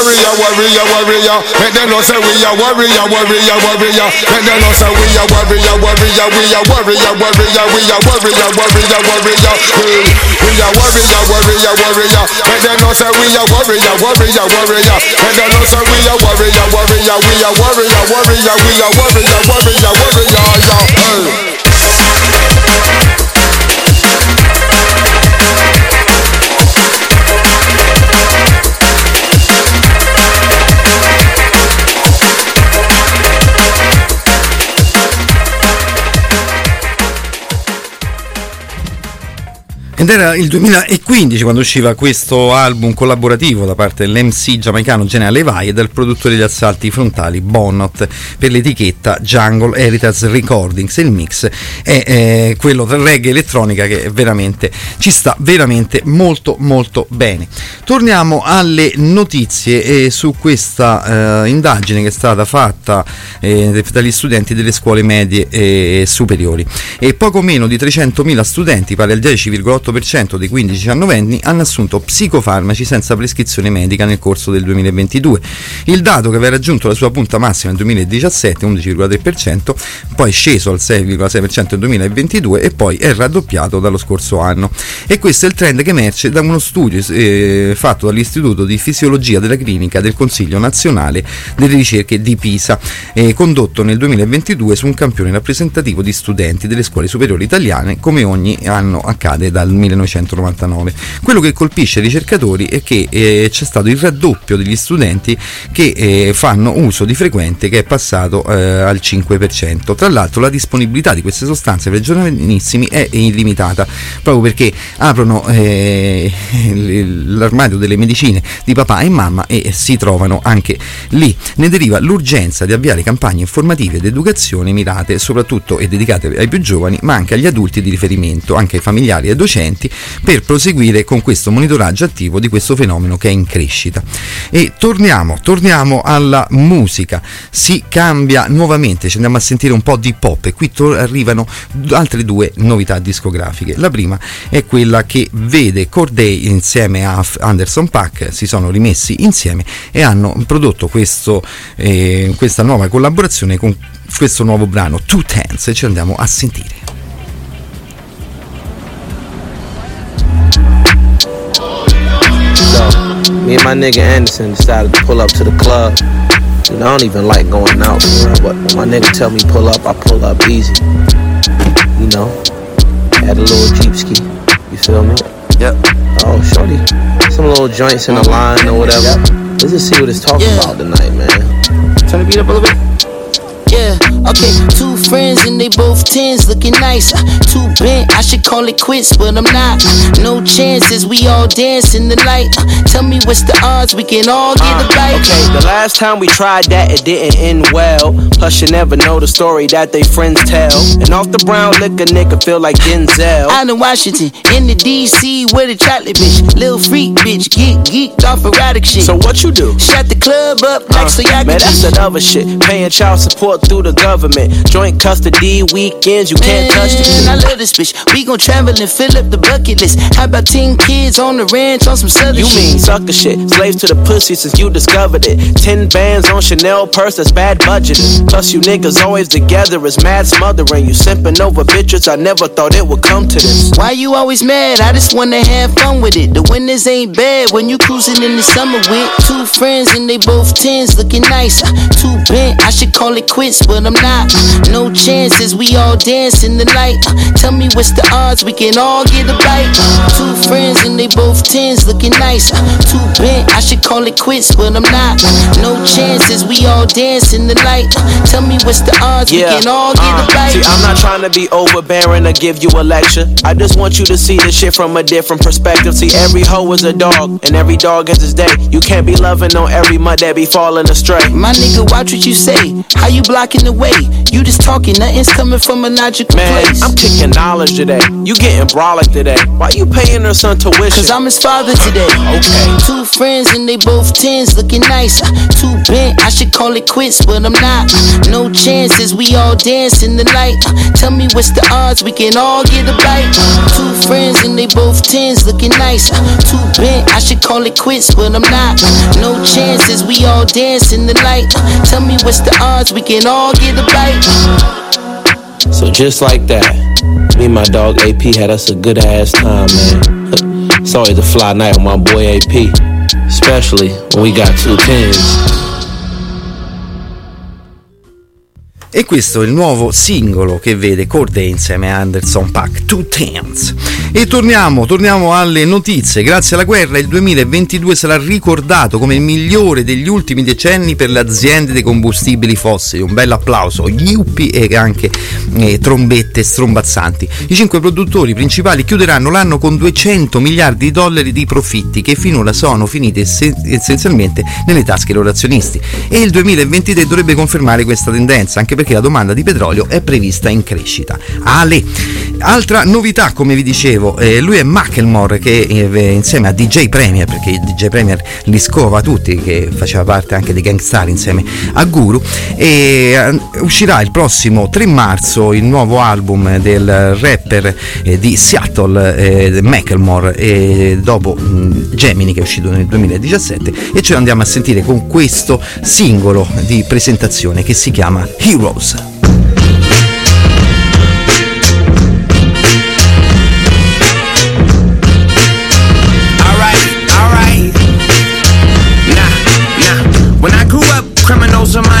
Warrior, warrior, warrior. Make them know say we are warrior, warrior, warrior. Make them know say we are warrior, warrior, we are warrior, warrior, we are warrior, warrior, warrior. We are warrior, warrior, warrior. Make them know say we are warrior, warrior, warrior. Make them know say we are warrior, warrior, we are warrior, warrior, we are warrior, warrior, warrior. Hey. Ed era il 2015 quando usciva questo album collaborativo da parte dell'MC giamaicano General Vai e dal produttore degli assalti frontali Bonnot per l'etichetta Jungle Heritage Recordings. Il mix è eh, quello tra reggae elettronica che veramente ci sta veramente molto molto bene. Torniamo alle notizie e su questa eh, indagine che è stata fatta eh, dagli studenti delle scuole medie e superiori. E poco meno di 300.000 studenti, pari al 10,8% dei 15-19 anni, hanno assunto psicofarmaci senza prescrizione medica nel corso del 2022. Il dato che aveva raggiunto la sua punta massima nel 2017, 11,3%, poi sceso al 6,6% nel 2022 e poi è raddoppiato dallo scorso anno. E questo è il trend che emerge da uno studio eh, fatto dall'Istituto di Fisiologia della Clinica del Consiglio Nazionale delle Ricerche di Pisa, eh, condotto nel 2022 su un campione rappresentativo di studenti delle scuole superiori italiane, come ogni anno accade dal 1999. Quello che colpisce i ricercatori è che eh, c'è stato il raddoppio degli studenti che eh, fanno uso di frequente che è passato eh, al 5%. Tra l'altro la disponibilità di queste sostanze per i giovanissimi è illimitata, proprio perché aprono eh, l'armadio delle medicine di papà e mamma e si trovano anche lì. Ne deriva l'urgenza di avviare campagne informative ed educazione mirate soprattutto e dedicate ai più giovani, ma anche agli adulti di riferimento, anche ai familiari e docenti, per proseguire con questo monitoraggio attivo di questo fenomeno che è in crescita. E torniamo, torniamo alla musica. Si cambia nuovamente, ci andiamo a sentire un po' di pop e qui to- arrivano altre due novità discografiche. La prima è quella che vede Corday insieme a Anderson Pack, si sono rimessi insieme e hanno prodotto questo, eh, questa nuova collaborazione con questo nuovo brano Two Hands e ci andiamo a sentire. Me and my nigga Anderson decided to pull up to the club. You know, I don't even like going out, but when my nigga tell me pull up, I pull up easy. You know, had a little Jeep ski. You feel me? Yep. Oh, shorty, some little joints in the line or whatever. Yep. Let's just see what it's talking Yeah. about tonight, man. Turn the beat up a little bit. Okay, two friends and they both tens looking nice. Uh, Too bent, I should call it quits, but I'm not. Uh, No chances, we all dance in the light. Uh, Tell me what's the odds, we can all get a bite. Okay, the last time we tried that, it didn't end well. Plus, you never know the story that they friends tell. And off the brown liquor, nigga feel like Denzel. Out in Washington, in the DC, with a chocolate bitch. Lil freak bitch, get geeked off erotic shit. So what you do? Shut the club up like so y'all Man, that's that other shit. Paying child support through the government. Joint custody weekends, you can't touch the Man, I love this bitch. We gon' travel and fill up the bucket list. How about 10 kids on the ranch on some southern You shit? mean sucker shit. Slaves to the pussy since you discovered it. Ten bands on Chanel purse, that's bad budgeting. Plus, you niggas always together is mad smothering. You simping over bitches, I never thought it would come to this. Why you always mad? I just wanna have fun with it. The winters ain't bad when you cruising in the summer with two friends and they both tens looking nice. Uh, Too bent, I should call it quits, but I'm not. No chances, we all dance in the light. Uh, Tell me what's the odds, we can all get a bite. Two friends and they both tens looking nice. Too bent, I should call it quits, but I'm not. No chances, we all dance in the light. Uh, Tell me what's the odds, we can all get uh, a bite. See, I'm not trying to be overbearing or give you a lecture. I just want you to see this shit from a different perspective. See, every hoe is a dog, and every dog has his day. You can't be loving on every mud that be falling astray. My nigga, watch what you say. How you blocking the way? You just talking, nothing's coming from a logical Man, place. I'm kicking knowledge today. You getting brolic today. Why you paying her son tuition? Cause I'm his father today. Okay. Two friends and they both tens looking nice. Uh, Too bent, I should call it quits, but I'm not. Uh, No chances, we all dance in the light. Uh, Tell me what's the odds, we can all get a bite. Two friends and they both tens looking nice. Too bent, I should call it quits, but I'm not. No chances, we all dance in the light. Uh, Tell me what's the odds, we can all get a bite. So just like that, me and my dog AP had us a good ass time, man. It's always a fly night with my boy AP, especially when we got two tens. E questo è il nuovo singolo che vede Corday insieme a Anderson Pack, Two Tens. E torniamo, torniamo alle notizie. Grazie alla guerra il 2022 sarà ricordato come il migliore degli ultimi decenni per le aziende dei combustibili fossili. Un bel applauso, yuppi e anche eh, trombette strombazzanti. I cinque produttori principali chiuderanno l'anno con 200 miliardi di dollari di profitti che finora sono finiti essen- essenzialmente nelle tasche dei loro azionisti. E il 2023 dovrebbe confermare questa tendenza, anche perché la domanda di petrolio è prevista in crescita. Ale, altra novità, come vi dicevo, eh, lui è Macklemore che eh, insieme a DJ Premier, perché DJ Premier li scova tutti, che faceva parte anche di Gangstar insieme a Guru, e eh, uscirà il prossimo 3 marzo il nuovo album del rapper eh, di Seattle, eh, Macklemore, dopo Gemini che è uscito nel 2017 e ce lo andiamo a sentire con questo singolo di presentazione che si chiama Heroes. Souza.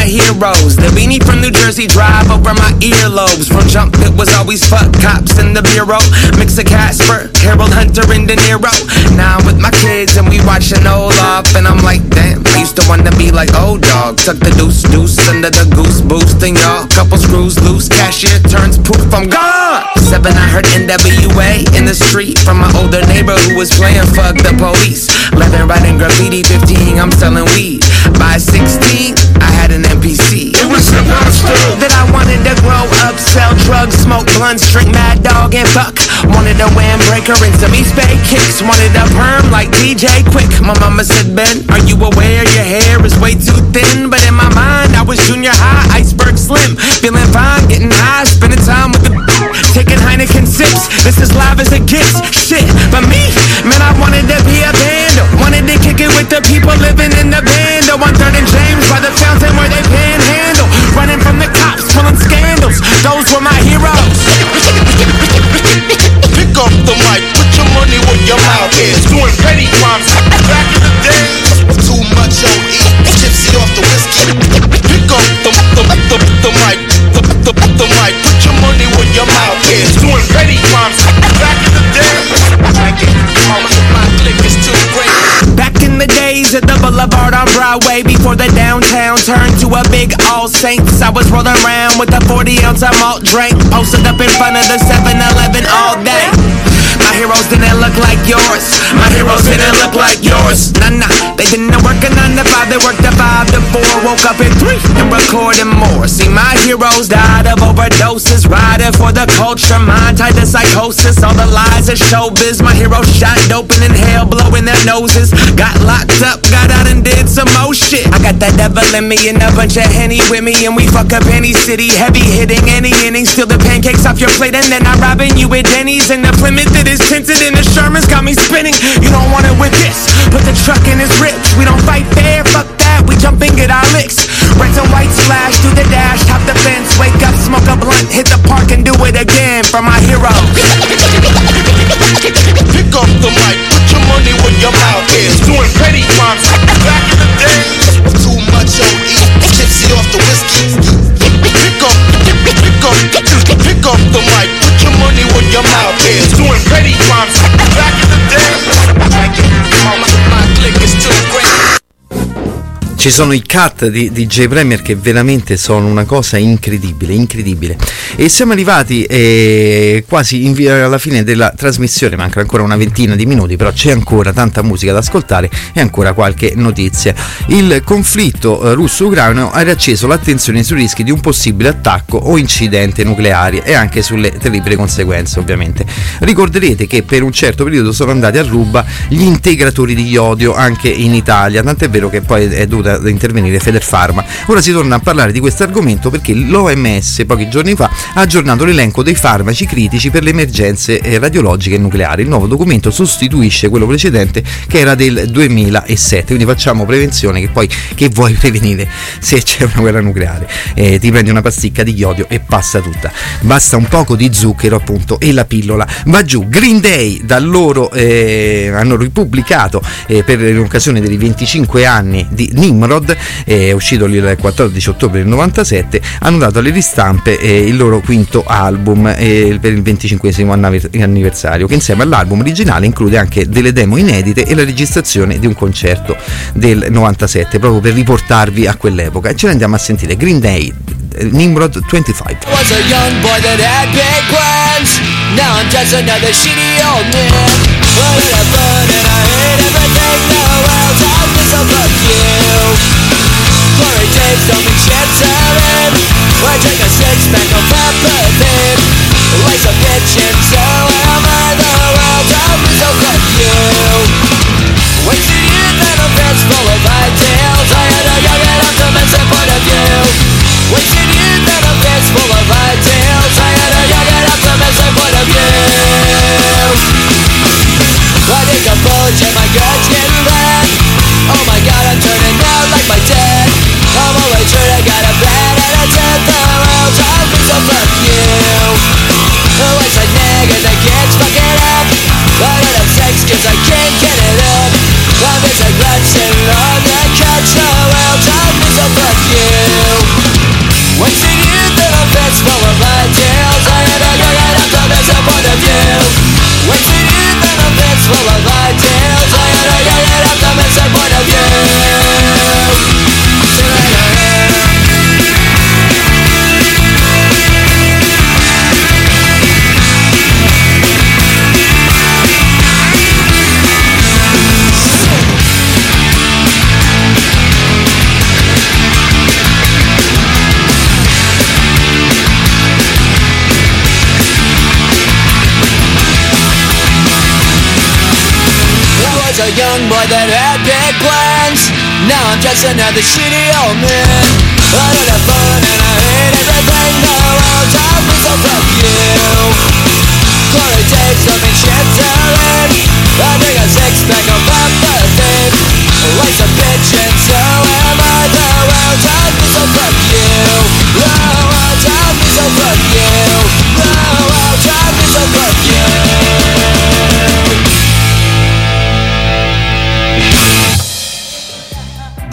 My heroes. The beanie from New Jersey drive over my earlobes. From jump, it was always fuck cops in the bureau. Mix of Casper, Harold Hunter, and De Niro. Now I'm with my kids and we watching Olaf, and I'm like, damn. I used to want to be like old dog. Tuck the deuce deuce under the goose boost, and y'all couple screws loose. Cashier turns poof, I'm gone. Seven, I heard NWA in the street from my older neighbor who was playing fuck the police. Eleven writing graffiti, 15 I'm selling weed. By 16, I had an NPC. It was supposed to that I wanted to grow up, sell drugs, smoke blunts, drink mad dog and fuck. Wanted a windbreaker and some East Bay kicks. Wanted a perm like DJ Quick. My mama said, Ben, are you aware your hair is way too thin? But in my mind, I was junior high, iceberg slim. Feeling fine, getting high, spending On before the downtown turned to a big All Saints, I was rolling around with a 40 ounce malt drink, posted up in front of the 7-Eleven all day. My heroes didn't look like yours. My heroes didn't look like yours. Nah, nah, they didn't work a 9 to 5, they worked a 5 to 4. Woke up at 3 and recording more. See, my heroes died of overdoses, riding for the culture, mind tied to psychosis. All the lies of showbiz. My heroes shot dope and inhale, blowing their noses. Got locked up, got out and did some more shit. I got that devil in me and a bunch of henny with me, and we fuck up any city, heavy hitting any inning. Steal the pancakes off your plate, and then I'm robbing you at Denny's. And the Plymouth is tinted, and the Sherman's got me spinning. You don't want it with this. Put the truck in his ribs. We don't fight fair, fuck that. We jump and get our licks. Reds and white splash through the dash, top the fence, wake up, smoke a blunt, hit the park and do it again for my heroes. Pick up the mic, put your money where your mouth is. Doing petty crimes back in the days. Too much OE, tipsy off the whiskey. Pick up, pick up, pick up the mic, put your money where your mouth is. Doing petty crimes back in the days. Ci sono i cut di DJ Premier che veramente sono una cosa incredibile, incredibile. E siamo arrivati eh, quasi via alla fine della trasmissione, manca ancora una ventina di minuti, però c'è ancora tanta musica da ascoltare e ancora qualche notizia. Il conflitto eh, russo-ucraino ha riacceso l'attenzione sui rischi di un possibile attacco o incidente nucleare e anche sulle terribili conseguenze, ovviamente. Ricorderete che per un certo periodo sono andati a ruba gli integratori di iodio anche in Italia, tant'è vero che poi è dovuta intervenire Federpharma. Ora si torna a parlare di questo argomento perché l'OMS pochi giorni fa ha aggiornato l'elenco dei farmaci critici per le emergenze eh, radiologiche e nucleari. Il nuovo documento sostituisce quello precedente che era del 2007, quindi facciamo prevenzione che poi che vuoi prevenire se c'è una guerra nucleare? Eh, ti prendi una pasticca di iodio e passa tutta. Basta un poco di zucchero appunto e la pillola va giù. Green Day da loro eh, hanno ripubblicato eh, per l'occasione dei 25 anni di Nimble Nimrod, è uscito il 14 ottobre del 97, hanno dato alle ristampe eh, il loro quinto album eh, per il 25 anniversario, che insieme all'album originale include anche delle demo inedite e la registrazione di un concerto del 97, proprio per riportarvi a quell'epoca. E ce ne andiamo a sentire Green Day, Nimrod 25. was a young boy that had big plans. Now I'm just another shitty old man. Did I burn Days don't mean shit to me. I drink a six pack of empathy. Life's a bitch so am I. The world me, so fuck you. Wasted youth and a fist full of ideals. I had a young and optimistic point of view. Wasted What's that had big plans. Now I'm just another shitty old man. I don't have fun and I hate everything. The world tells me so fuck you. Glory days don't mean shit to me. I drink a six pack of empathy. Life's a bitch and so am I. The world tells me so fuck you. The world tells me so fuck you. The world tells me so fuck you.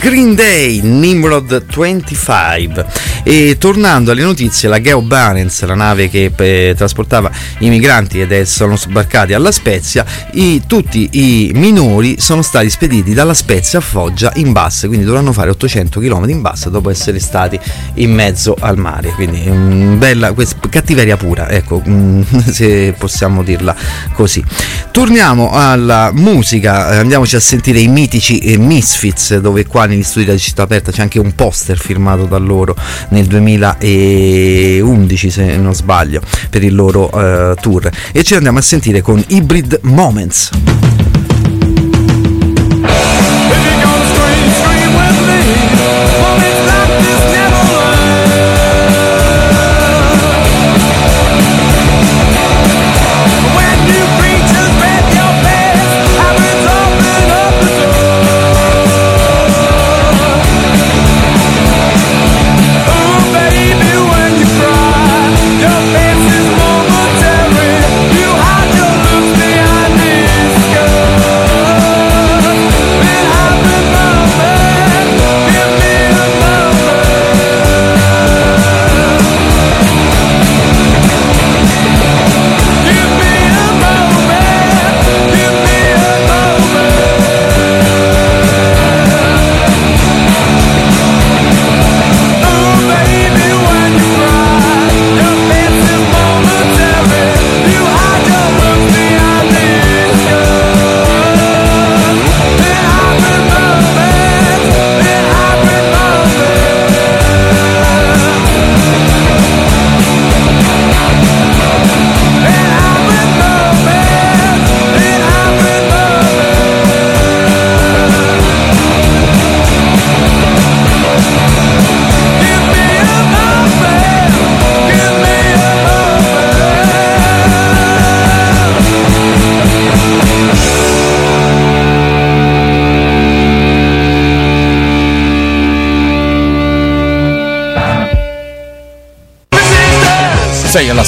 Green Day, Nimrod 25. E tornando alle notizie, la Geo Barents, la nave che eh, trasportava i migranti ed è- sono sbarcati alla Spezia, i- tutti i minori sono stati spediti dalla Spezia a Foggia in bassa, quindi dovranno fare 800 km in bassa dopo essere stati in mezzo al mare. Quindi mm, bella quest- cattiveria pura, ecco, mm, se possiamo dirla così. Torniamo alla musica, eh, andiamoci a sentire i mitici eh, Misfits, dove qua negli studi della città aperta c'è anche un poster firmato da loro nel 2011 se non sbaglio per il loro eh, tour e ci andiamo a sentire con Hybrid Moments.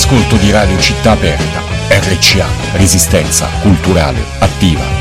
All'ascolto di Radio Città Aperta, RCA, Resistenza Culturale Attiva.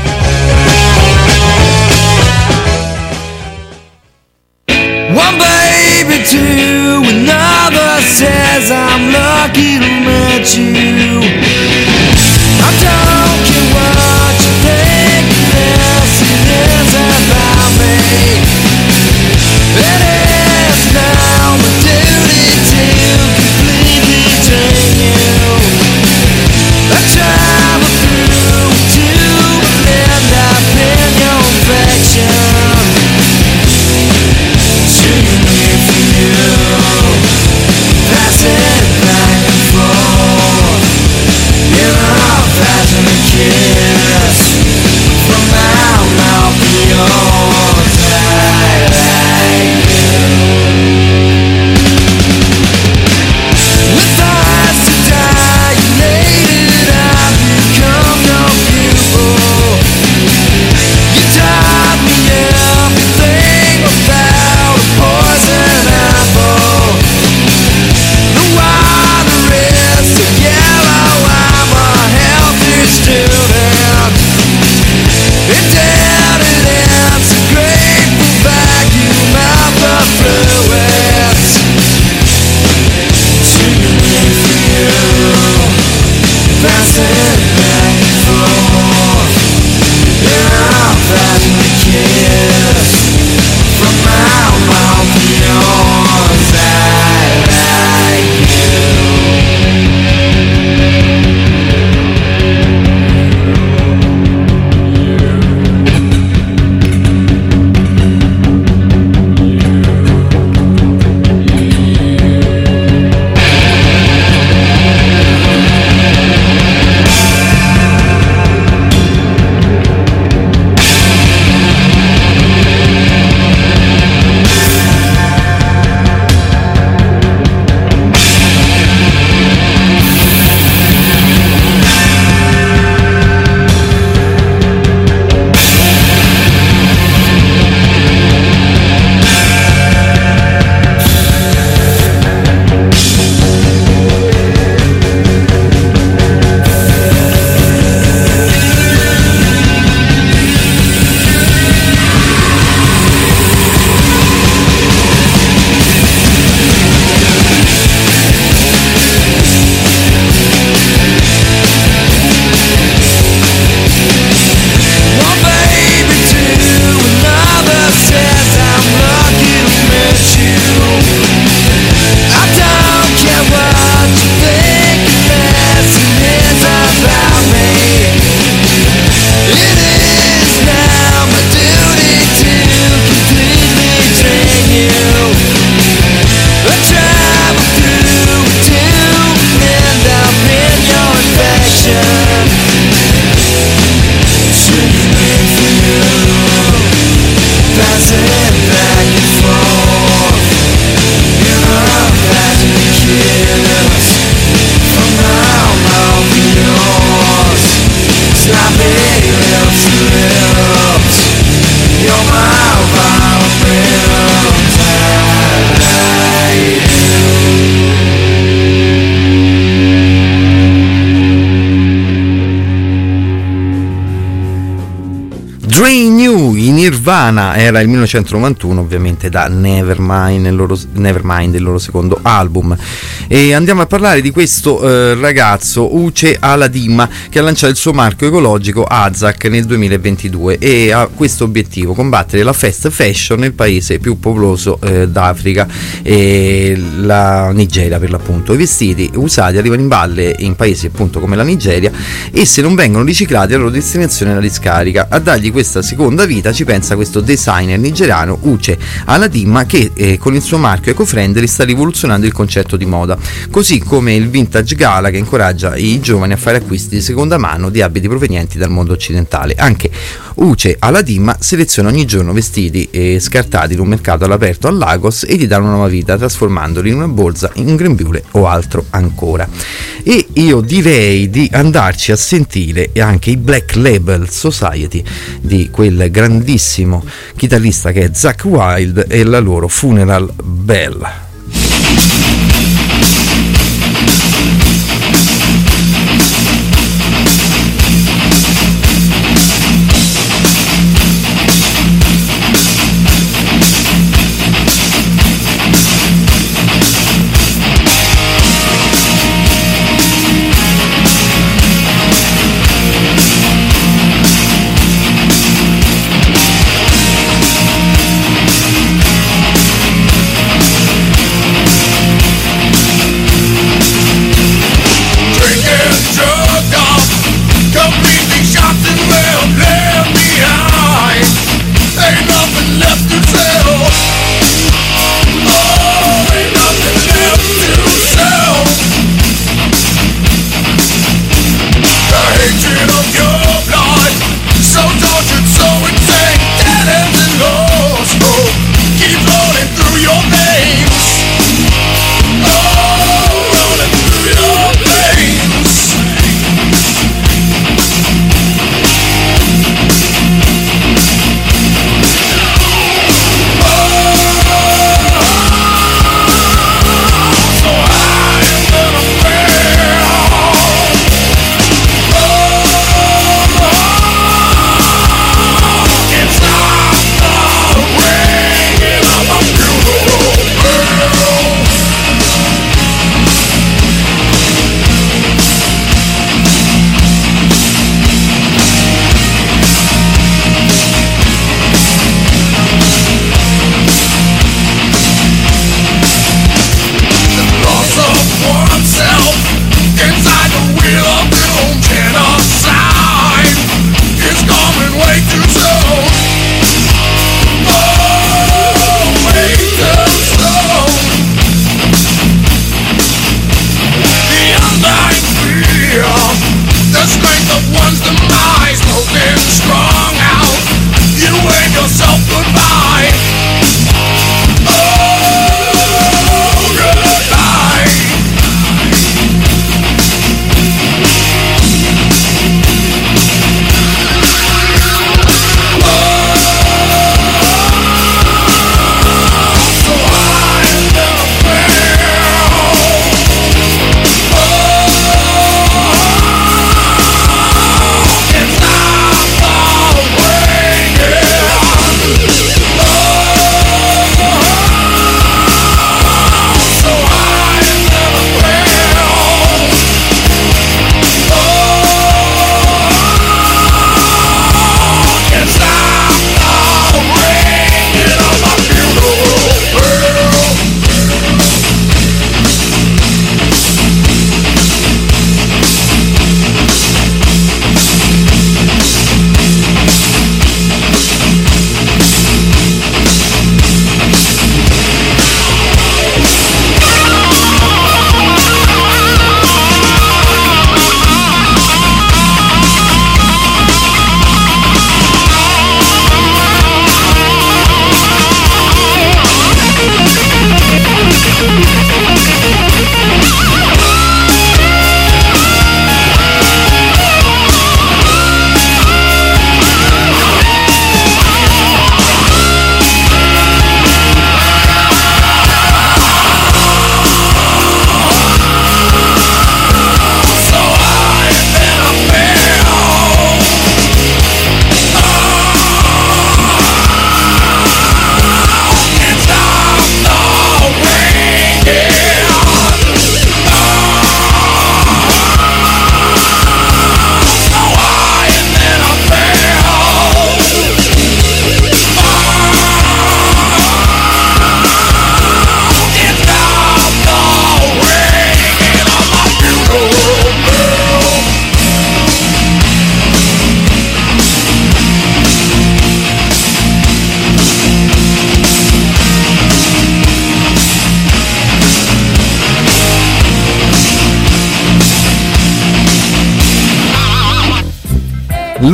Nirvana era il 1991 ovviamente da Nevermind il loro, Nevermind, il loro secondo album e andiamo a parlare di questo eh, ragazzo Uce Aladimma che ha lanciato il suo marchio ecologico Azak nel 2022 e ha questo obiettivo combattere la fast fashion nel paese più popoloso eh, d'Africa. La Nigeria per l'appunto. I vestiti usati arrivano in valle in paesi appunto come la Nigeria e se non vengono riciclati la loro destinazione è la discarica. A dargli questa seconda vita ci pensa questo designer nigeriano Uche Aladimma che eh, con il suo marchio eco-friendly sta rivoluzionando il concetto di moda così come il Vintage Gala che incoraggia i giovani a fare acquisti di seconda mano di abiti provenienti dal mondo occidentale anche Uche Aladimma seleziona ogni giorno vestiti eh, scartati in un mercato all'aperto a Lagos e gli dà una nuova vita trasformandoli in una borsa, in un grembiule o altro ancora e io direi di andarci a sentire anche i Black Label Society di quel grandissimo chitarrista che è Zach Wild e la loro Funeral Bell.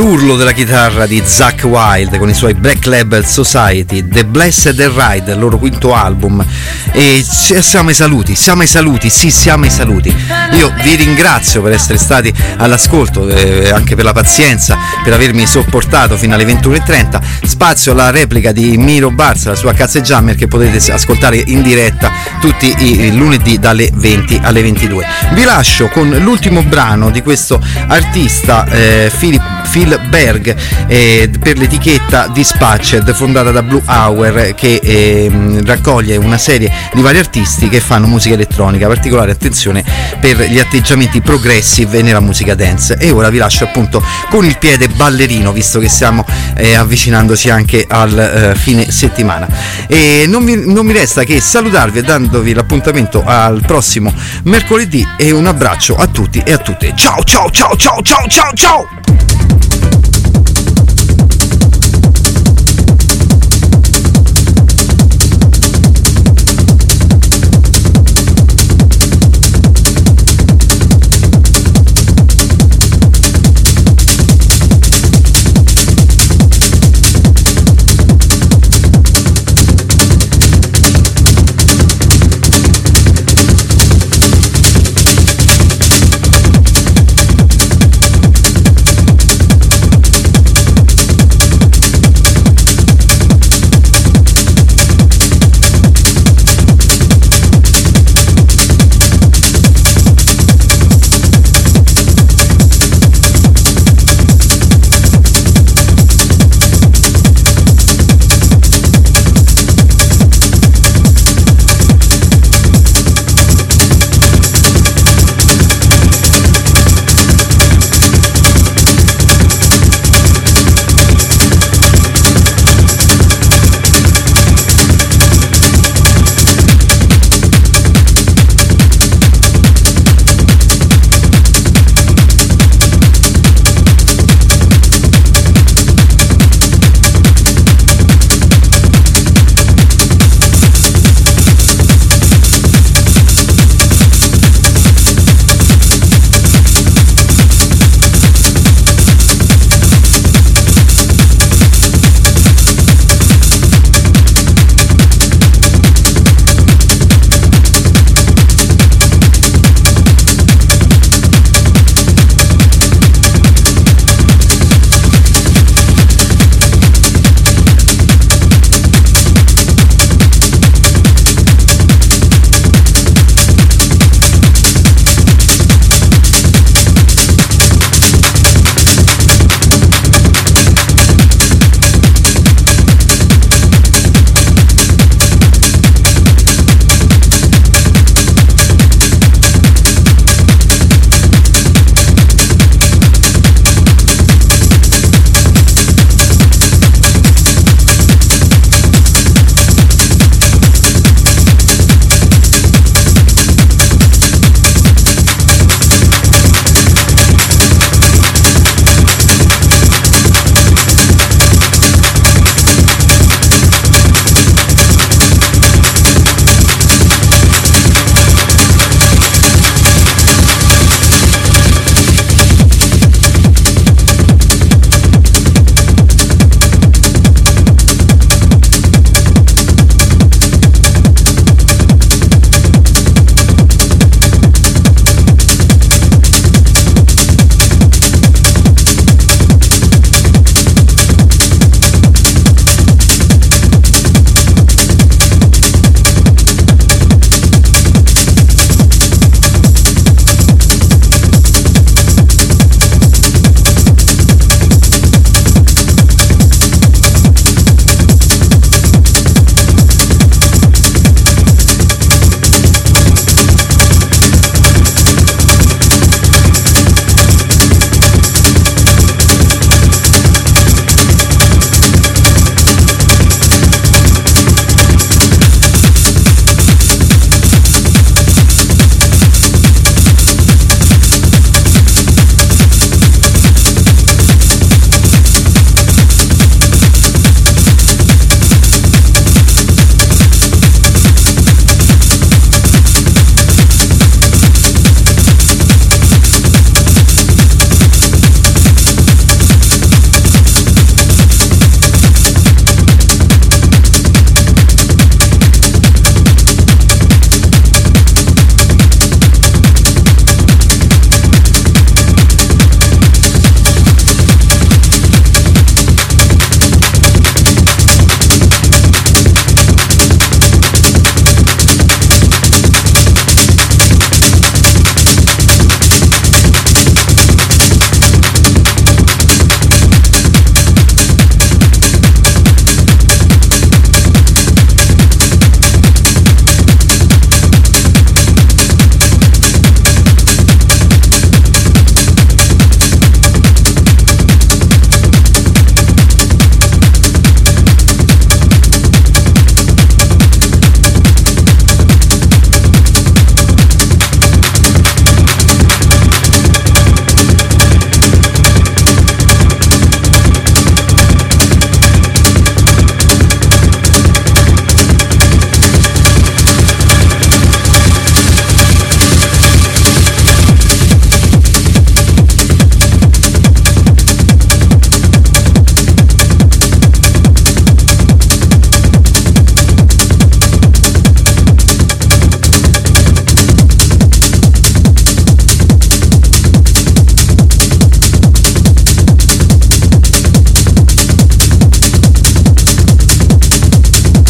L'urlo della chitarra di Zack Wild con i suoi Black Label Society, The Blessed Ride, il loro quinto album. E siamo ai saluti, siamo ai saluti, sì, siamo ai saluti. Io vi ringrazio per essere stati all'ascolto, eh, anche per la pazienza, per avermi sopportato fino alle 21.30. Spazio alla replica di Miro Barza, la sua Cazze Jammer, che potete ascoltare in diretta tutti i lunedì dalle 20 alle 22. Vi lascio con l'ultimo brano di questo artista, eh, Philip, Phil Berg, eh, per l'etichetta Dispatched, fondata da Blue Hour, che ehm, raccoglie una serie di vari artisti che fanno musica elettronica, particolare attenzione per gli atteggiamenti progressive nella musica dance. E ora vi lascio appunto con il piede ballerino, visto che stiamo eh, avvicinandoci anche al eh, fine settimana. E non, vi- non mi resta che salutarvi e dandovi l'appuntamento al prossimo mercoledì e un abbraccio a tutti e a tutte. Ciao ciao ciao ciao ciao ciao ciao!